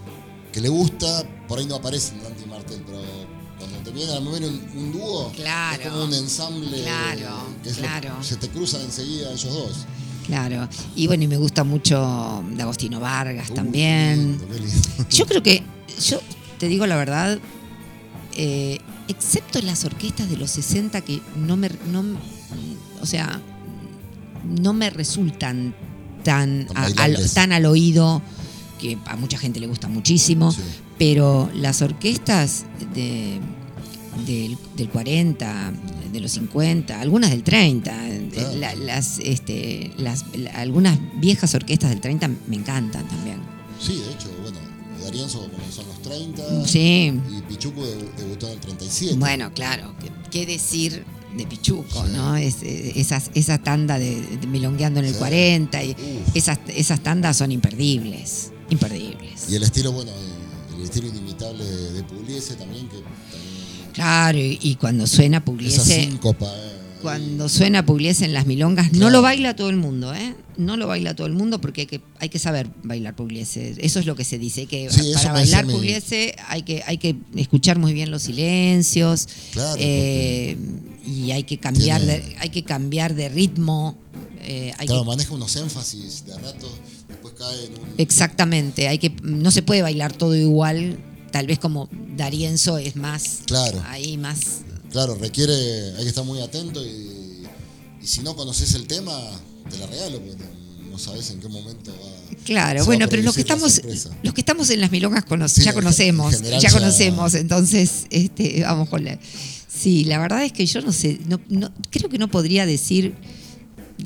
que le gusta, por ahí no aparecen Dante y Martel, pero cuando te viene a memoria un, un dúo, Claro. es como un ensamble. Claro, que es lo- claro. se te cruzan enseguida ellos dos. Claro. Y bueno, y me gusta mucho de Agostino Vargas Uy, también. qué lindo, qué lindo. Yo creo que, yo te digo la verdad, eh, excepto las orquestas de los 60 que no me, no, o sea, no me resultan tan, a- al, tan al oído, que a mucha gente le gusta muchísimo, Sí. pero las orquestas de, del, del 40, de los 50, algunas del 30, Claro. la- las, este, las, la- algunas viejas orquestas del 30 me encantan también. Sí, de hecho, bueno, Darienzo comenzó en los 30 Sí. y Pichuco debu- debutó en el 37. Bueno, claro, ¿qué, decir de Pichuco, Sí. no? Es, esas, esa tanda de, de milongueando en el Sí. 40, y esas, esas tandas son imperdibles, imperdibles. Y el estilo, bueno, el estilo inimitable de, de Pugliese también, que también Claro, y, y cuando suena esa Pugliese, síncopa. eh, cuando suena Pugliese en las milongas, no lo baila todo el mundo, ¿eh? No lo baila todo el mundo porque hay que, hay que saber bailar Pugliese. Eso es lo que se dice, que Sí, para bailar mi- Pugliese hay que, hay que escuchar muy bien los silencios. Claro, eh, y hay que cambiar Tiene- de, hay que cambiar de ritmo. eh, hay Claro, que- maneja unos énfasis de rato, después cae en un. exactamente, hay que, no se puede bailar todo igual. Tal vez como Darienzo es más Claro. ahí más Claro, requiere. Hay que estar muy atento y, y si no conoces el tema, te la regalo, porque no sabes en qué momento va. Claro, bueno, pero los que estamos los que estamos en las milongas cono- Sí, ya conocemos, ya ya- conocemos, entonces este, vamos con la Sí, la verdad es que yo no sé, no, no- creo que no podría decir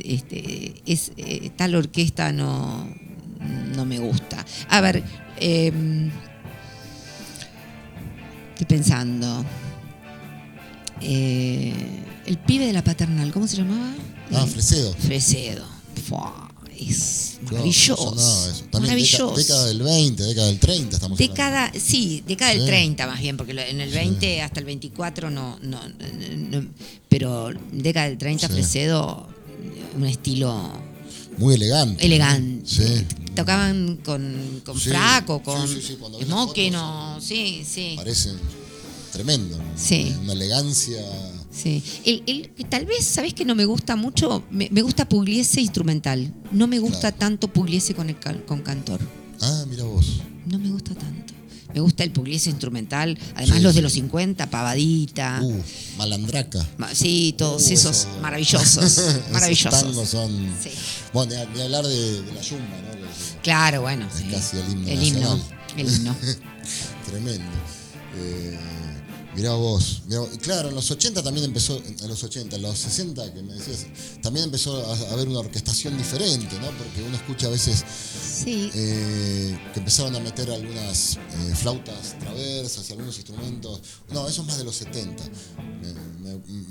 este, es eh, tal orquesta no no me gusta. A ver, eh, estoy pensando. Eh, el pibe de la paternal, ¿cómo se llamaba? Ah, Fresedo. Fresedo. Fua, es maravilloso. sonaba eso. También maravilloso. Década, década del 20, década del 30 estamos hablando. Década, sí, década del Sí. 30 más bien, porque en el 20 hasta el 24 no, no, no- pero década del 30 Sí. Fresedo, un estilo Muy elegante. elegante. Sí. Tocaban con, con Sí, con sí, sí, ves smoking fotos, o- sí, sí. Parece tremendo. Sí. Una elegancia. Sí. El, el- tal vez, ¿sabes que no me gusta mucho? Me, me gusta Pugliese instrumental. No me gusta Claro. tanto Pugliese con, el, con cantor. Ah, mira vos. No me gusta tanto. Me gusta el pugliese instrumental. Además, Sí, los de los 50, Pavadita. Uh, Malandraca. Ma- Sí, todos Uh, esos eso- maravillosos. *laughs* Esos maravillosos. tangos son. Sí. Bueno, ni hablar de, de la yumba, ¿no? Claro, bueno. Es sí. casi el himno El himno. El himno. *laughs* tremendo. Eh, mirá vos. mirá claro, en los 80 también empezó, en los 80, en los 60 que me decías, también empezó a a haber una orquestación diferente, ¿no? Porque uno escucha a veces Sí. eh, que empezaron a meter algunas eh, flautas traversas y algunos instrumentos. No, eso es más de los 70.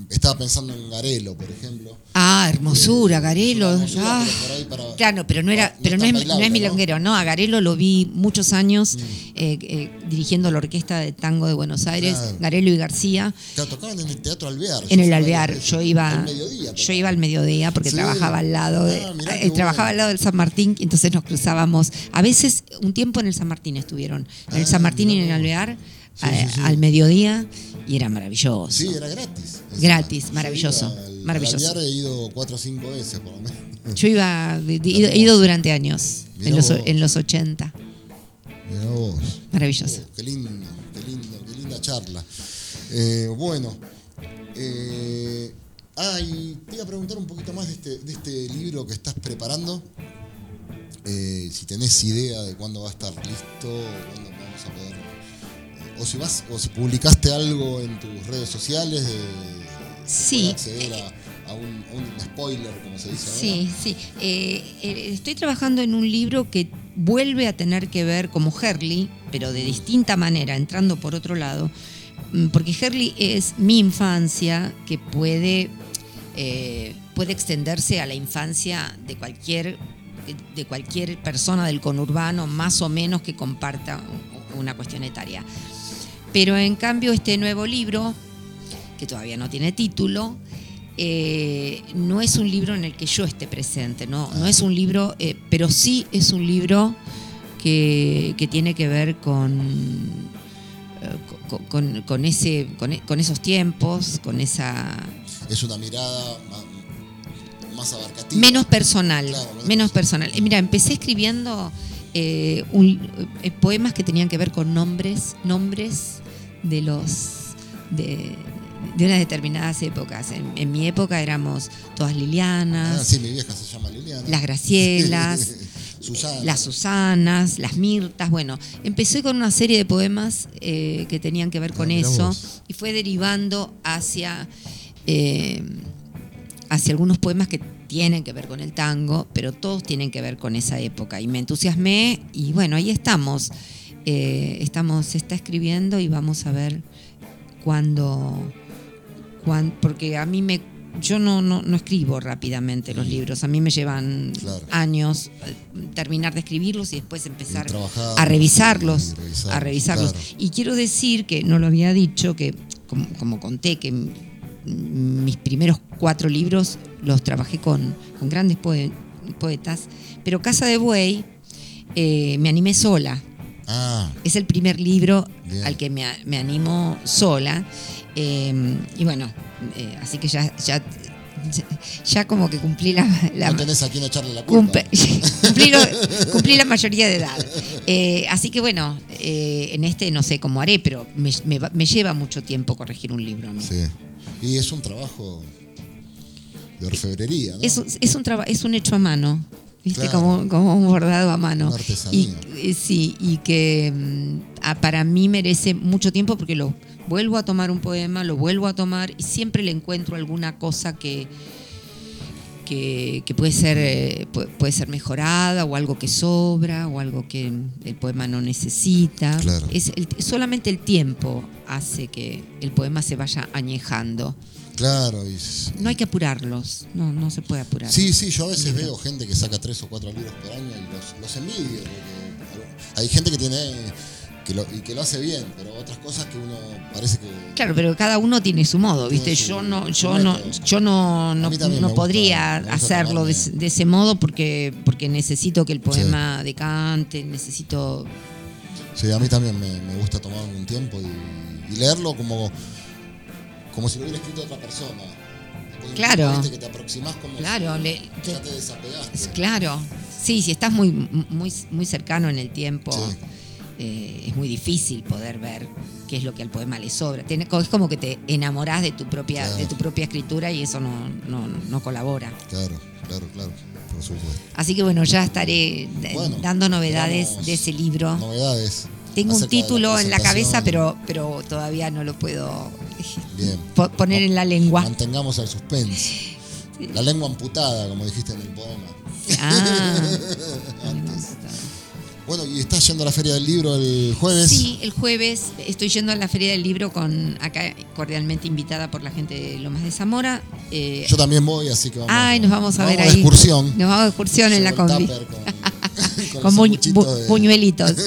Estaba pensando en Garelo, por ejemplo. Ah, hermosura, Eh, Garelo. hermosura, ah. pero para- Claro, pero no era, no pero no, es, bailable, no es ¿no? milonguero, no. A Garelo lo vi muchos años eh, eh, dirigiendo la orquesta de tango de Buenos Aires, Claro. Garelo y García. Claro, tocaban en el Teatro Alvear. En yo el Alvear, yo iba, Al mediodía, yo iba al mediodía porque Sí. trabajaba al lado de, Ah, mirá trabajaba bueno. al lado del San Martín, entonces nos cruzábamos. A veces un tiempo en el San Martín estuvieron, en el Ah, San Martín y en el. Alvear Sí, a- sí, al mediodía y era maravilloso. Sí, era gratis. Gratis, maravilloso, al- maravilloso. he ido cuatro o cinco veces, por lo menos. Yo iba, he ido, ido durante años, Mirá en los, vos. en los 80. Mirá vos. Maravilloso. Oh, qué lindo, qué lindo, qué linda charla. Eh, bueno. Eh, ah, y te iba a preguntar un poquito más de este, de este libro que estás preparando. Eh, si tenés idea de cuándo va a estar listo, cuándo vamos a poder. Eh, o si vas, o si publicaste algo en tus redes sociales de, se Sí. acceder a, a un, a un spoiler, como se dice ahora. Sí, sí. Eh, eh, estoy trabajando en un libro que vuelve a tener que ver como Herley, pero de distinta manera, entrando por otro lado, mm, porque Herley es mi infancia que puede, eh, puede extenderse a la infancia de cualquier, de cualquier persona del conurbano, más o menos que comparta una cuestión etaria. Pero en cambio este nuevo libro, que todavía no tiene título, eh, no es un libro en el que yo esté presente, no, no es un libro, eh, pero sí es un libro que, que tiene que ver con, eh, con, con- con ese, con, e- con esos tiempos, con esa... Es una mirada más, más abarcativa. Menos personal, Claro, menos menos personal. Eh, Mira, empecé escribiendo un- eh, poemas que tenían que ver con nombres, nombres de los de, de unas determinadas épocas. En, en mi época éramos todas Lilianas, Ah, sí, mi vieja se llama Liliana. las Gracielas, *laughs* Susana. las Susanas, las Mirtas. Bueno, empecé con una serie de poemas eh, que tenían que ver con Ah, eso vos. y fue derivando hacia, eh, hacia algunos poemas que tienen que ver con el tango, pero todos tienen que ver con esa época. Y me entusiasmé y bueno, ahí estamos. Eh, estamos, se está escribiendo y vamos a ver cuándo, cuán- porque a mí me yo no, no, no escribo rápidamente los libros, a mí me llevan Claro. años eh, terminar de escribirlos y después empezar Y a revisarlos, y a revisarlos. claro. Y quiero decir que no lo había dicho, que como, como conté, que mis primeros cuatro libros los trabajé con, con grandes poe- poetas, pero Casa de Buey eh, me animé sola. Ah, Es el primer libro Bien. al que me, me animo sola. Eh, y bueno, eh, así que ya, ya, ya como que cumplí la, la- no tenés a quién echarle la culpa. *laughs* Cumplí, lo- cumplí la mayoría de edad. Eh, así que bueno, eh, en este no sé cómo haré, pero me, me me lleva mucho tiempo corregir un libro. mí. Sí. Y es un trabajo de orfebrería, ¿no? Es, un- es un es un hecho a mano, ¿viste? Claro. Como, como un bordado a mano. Y, eh, sí, y que mm, ah, para mí merece mucho tiempo porque lo vuelvo a tomar un poema, lo vuelvo a tomar y siempre le encuentro alguna cosa que, que, que puede, ser, eh, pu- puede ser mejorada o algo que sobra o algo que el poema no necesita. Claro. Es el- solamente el tiempo hace que el poema se vaya añejando. Claro. Y, No hay que apurarlos, no, no se puede apurar. Sí, sí, yo a veces veo gente que saca tres o cuatro libros por año y los, los envidio. hay gente que tiene que lo, y que lo hace bien, pero otras cosas que uno parece que Claro, pero cada uno tiene su modo, ¿viste? su- yo no, yo no, yo no, no, podría gusta hacerlo de, ese- de ese modo porque, porque necesito que el poema decante, necesito. Sí, a mí también me, me gusta tomarme un tiempo y, y leerlo como, como si lo hubiera escrito otra persona. Claro. que te como Claro, si le- te- ya te desapegaste. Claro, sí, si estás muy, muy, muy cercano en el tiempo, Sí. eh, es muy difícil poder ver qué es lo que al poema le sobra. Tiene- es como que te enamorás de tu propia, Claro. de tu propia escritura y eso no, no, no colabora. Claro, claro, claro, por supuesto. Así que bueno, ya estaré Bueno, dando novedades de ese libro. Novedades. Tengo un título en la cabeza, pero, pero todavía no lo puedo Bien. poner en la lengua. Mantengamos el suspense. La lengua amputada, como dijiste en el poema. Ah, *laughs* Bueno, y estás yendo a la Feria del Libro el jueves. Sí, el jueves estoy yendo a la Feria del Libro con acá cordialmente invitada por la gente de Lomas de Zamora. Eh, Yo también voy, así que vamos. ay, nos vamos a ver de ahí. excursión. Nos vamos de excursión en la combi. *laughs* Con, Con bu- de- buñuelitos. *laughs*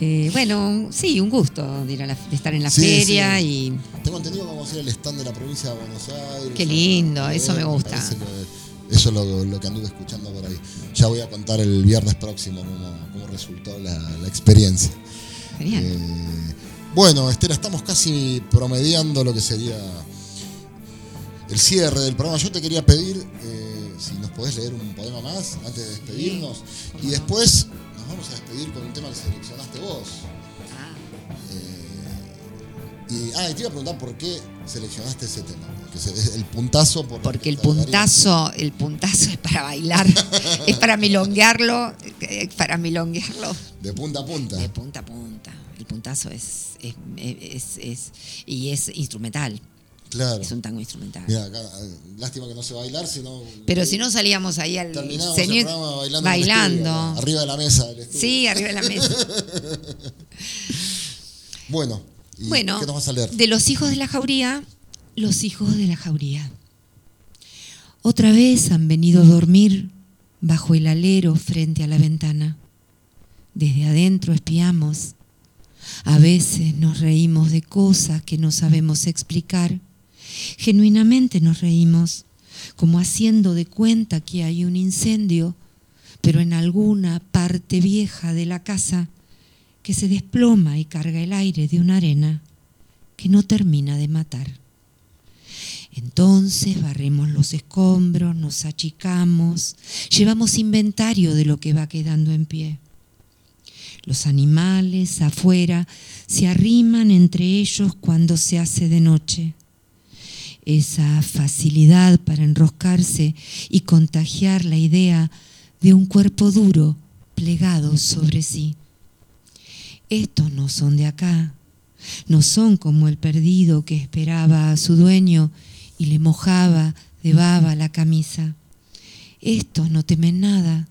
Eh, bueno, sí, un gusto de, ir a la- de estar en la Sí, feria sí. y Tengo entendido que vamos a ir al stand de la provincia de Buenos Aires. Qué lindo, eso me gusta. eso es lo, lo que anduve escuchando por ahí. Ya voy a contar el viernes próximo cómo, cómo resultó la, la experiencia. genial. Eh, bueno, Estela, estamos casi promediando lo que sería el cierre del programa. Yo te quería pedir eh, si nos podés leer un poema más antes de despedirnos. y después vamos a despedir con un tema que seleccionaste vos. Ah, Eh, y, ah, y te iba a preguntar por qué seleccionaste ese tema. Se- el puntazo por porque el puntazo, el puntazo es para bailar, *laughs* es para milonguearlo, eh, para milonguearlo De punta a punta. de punta a punta. El puntazo es, es, es- es- y es instrumental, Claro. es un tango instrumental. Acá, eh, lástima que no sé bailar, sino. Pero si no salíamos ahí al señor- el programa bailando. estudio, arriba de la mesa del. Sí, arriba de la mesa. *laughs* Bueno, ¿y Bueno, ¿qué nos vas a leer? de los hijos de la jauría, los hijos de la jauría. Otra vez han venido a dormir bajo el alero frente a la ventana. Desde adentro espiamos. A veces nos reímos de cosas que no sabemos explicar. Genuinamente nos reímos, como haciendo de cuenta que hay un incendio, pero en alguna parte vieja de la casa que se desploma y carga el aire de una arena que no termina de matar. Entonces barremos los escombros, nos achicamos, llevamos inventario de lo que va quedando en pie. Los animales afuera se arriman entre ellos cuando se hace de noche. Esa facilidad para enroscarse y contagiar la idea de un cuerpo duro plegado sobre sí. Estos no son de acá, no son como el perdido que esperaba a su dueño y le mojaba de baba la camisa. Estos no temen nada,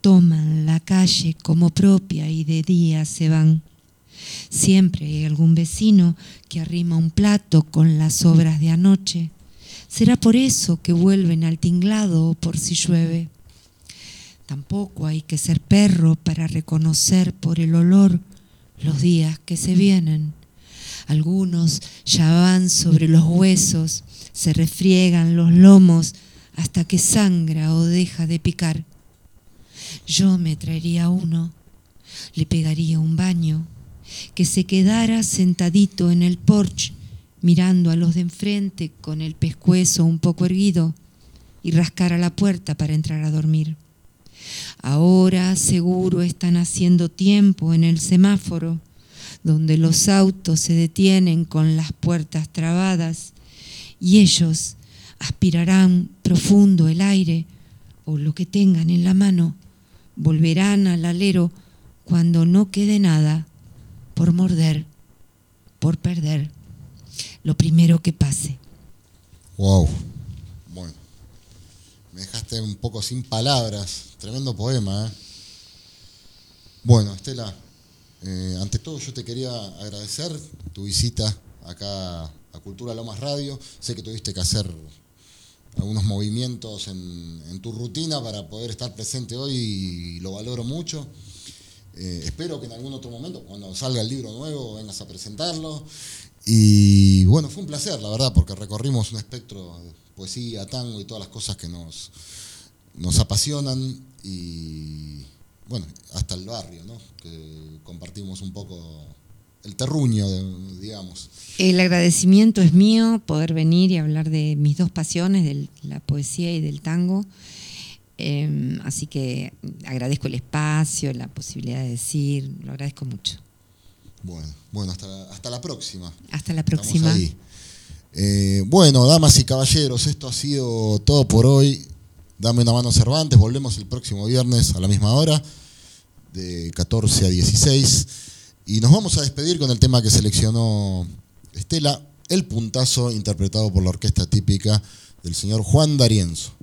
toman la calle como propia y de día se van. Siempre hay algún vecino que arrima un plato con las obras de anoche. Será por eso que vuelven al tinglado o por si llueve. Tampoco hay que ser perro para reconocer por el olor los días que se vienen. Algunos ya van sobre los huesos, se refriegan los lomos hasta que sangra o deja de picar. Yo me traería uno, le pegaría un baño, que se quedara sentadito en el porche mirando a los de enfrente con el pescuezo un poco erguido y rascara la puerta para entrar a dormir. Ahora seguro están haciendo tiempo en el semáforo, donde los autos se detienen con las puertas trabadas y ellos aspirarán profundo el aire o lo que tengan en la mano, volverán al alero cuando no quede nada por morder, por perder, lo primero que pase. Wow. Bueno. Me dejaste un poco sin palabras. Tremendo poema, ¿eh? Bueno, Estela, eh, ante todo yo te quería agradecer tu visita acá a Cultura Lomas Radio. Sé que tuviste que hacer algunos movimientos en, en tu rutina para poder estar presente hoy y lo valoro mucho. Eh, espero que en algún otro momento, cuando salga el libro nuevo, vengas a presentarlo. Y bueno, fue un placer, la verdad, porque recorrimos un espectro de poesía, tango y todas las cosas que nos, nos apasionan y bueno, hasta el barrio, ¿no? Que compartimos un poco el terruño, digamos. El agradecimiento es mío poder venir y hablar de mis dos pasiones, de la poesía y del tango. Em, así que agradezco el espacio, la posibilidad de decir, lo agradezco mucho. Bueno, bueno, hasta la, hasta la próxima. Hasta la próxima. ahí. Eh, bueno, damas y caballeros, esto ha sido todo por hoy. Dame una mano Cervantes. Volvemos el próximo viernes a la misma hora, de 14 a 16. Y nos vamos a despedir con el tema que seleccionó Estela, El Puntazo, interpretado por la orquesta típica del señor Juan D'Arienzo.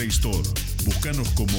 Play Store. Búscanos como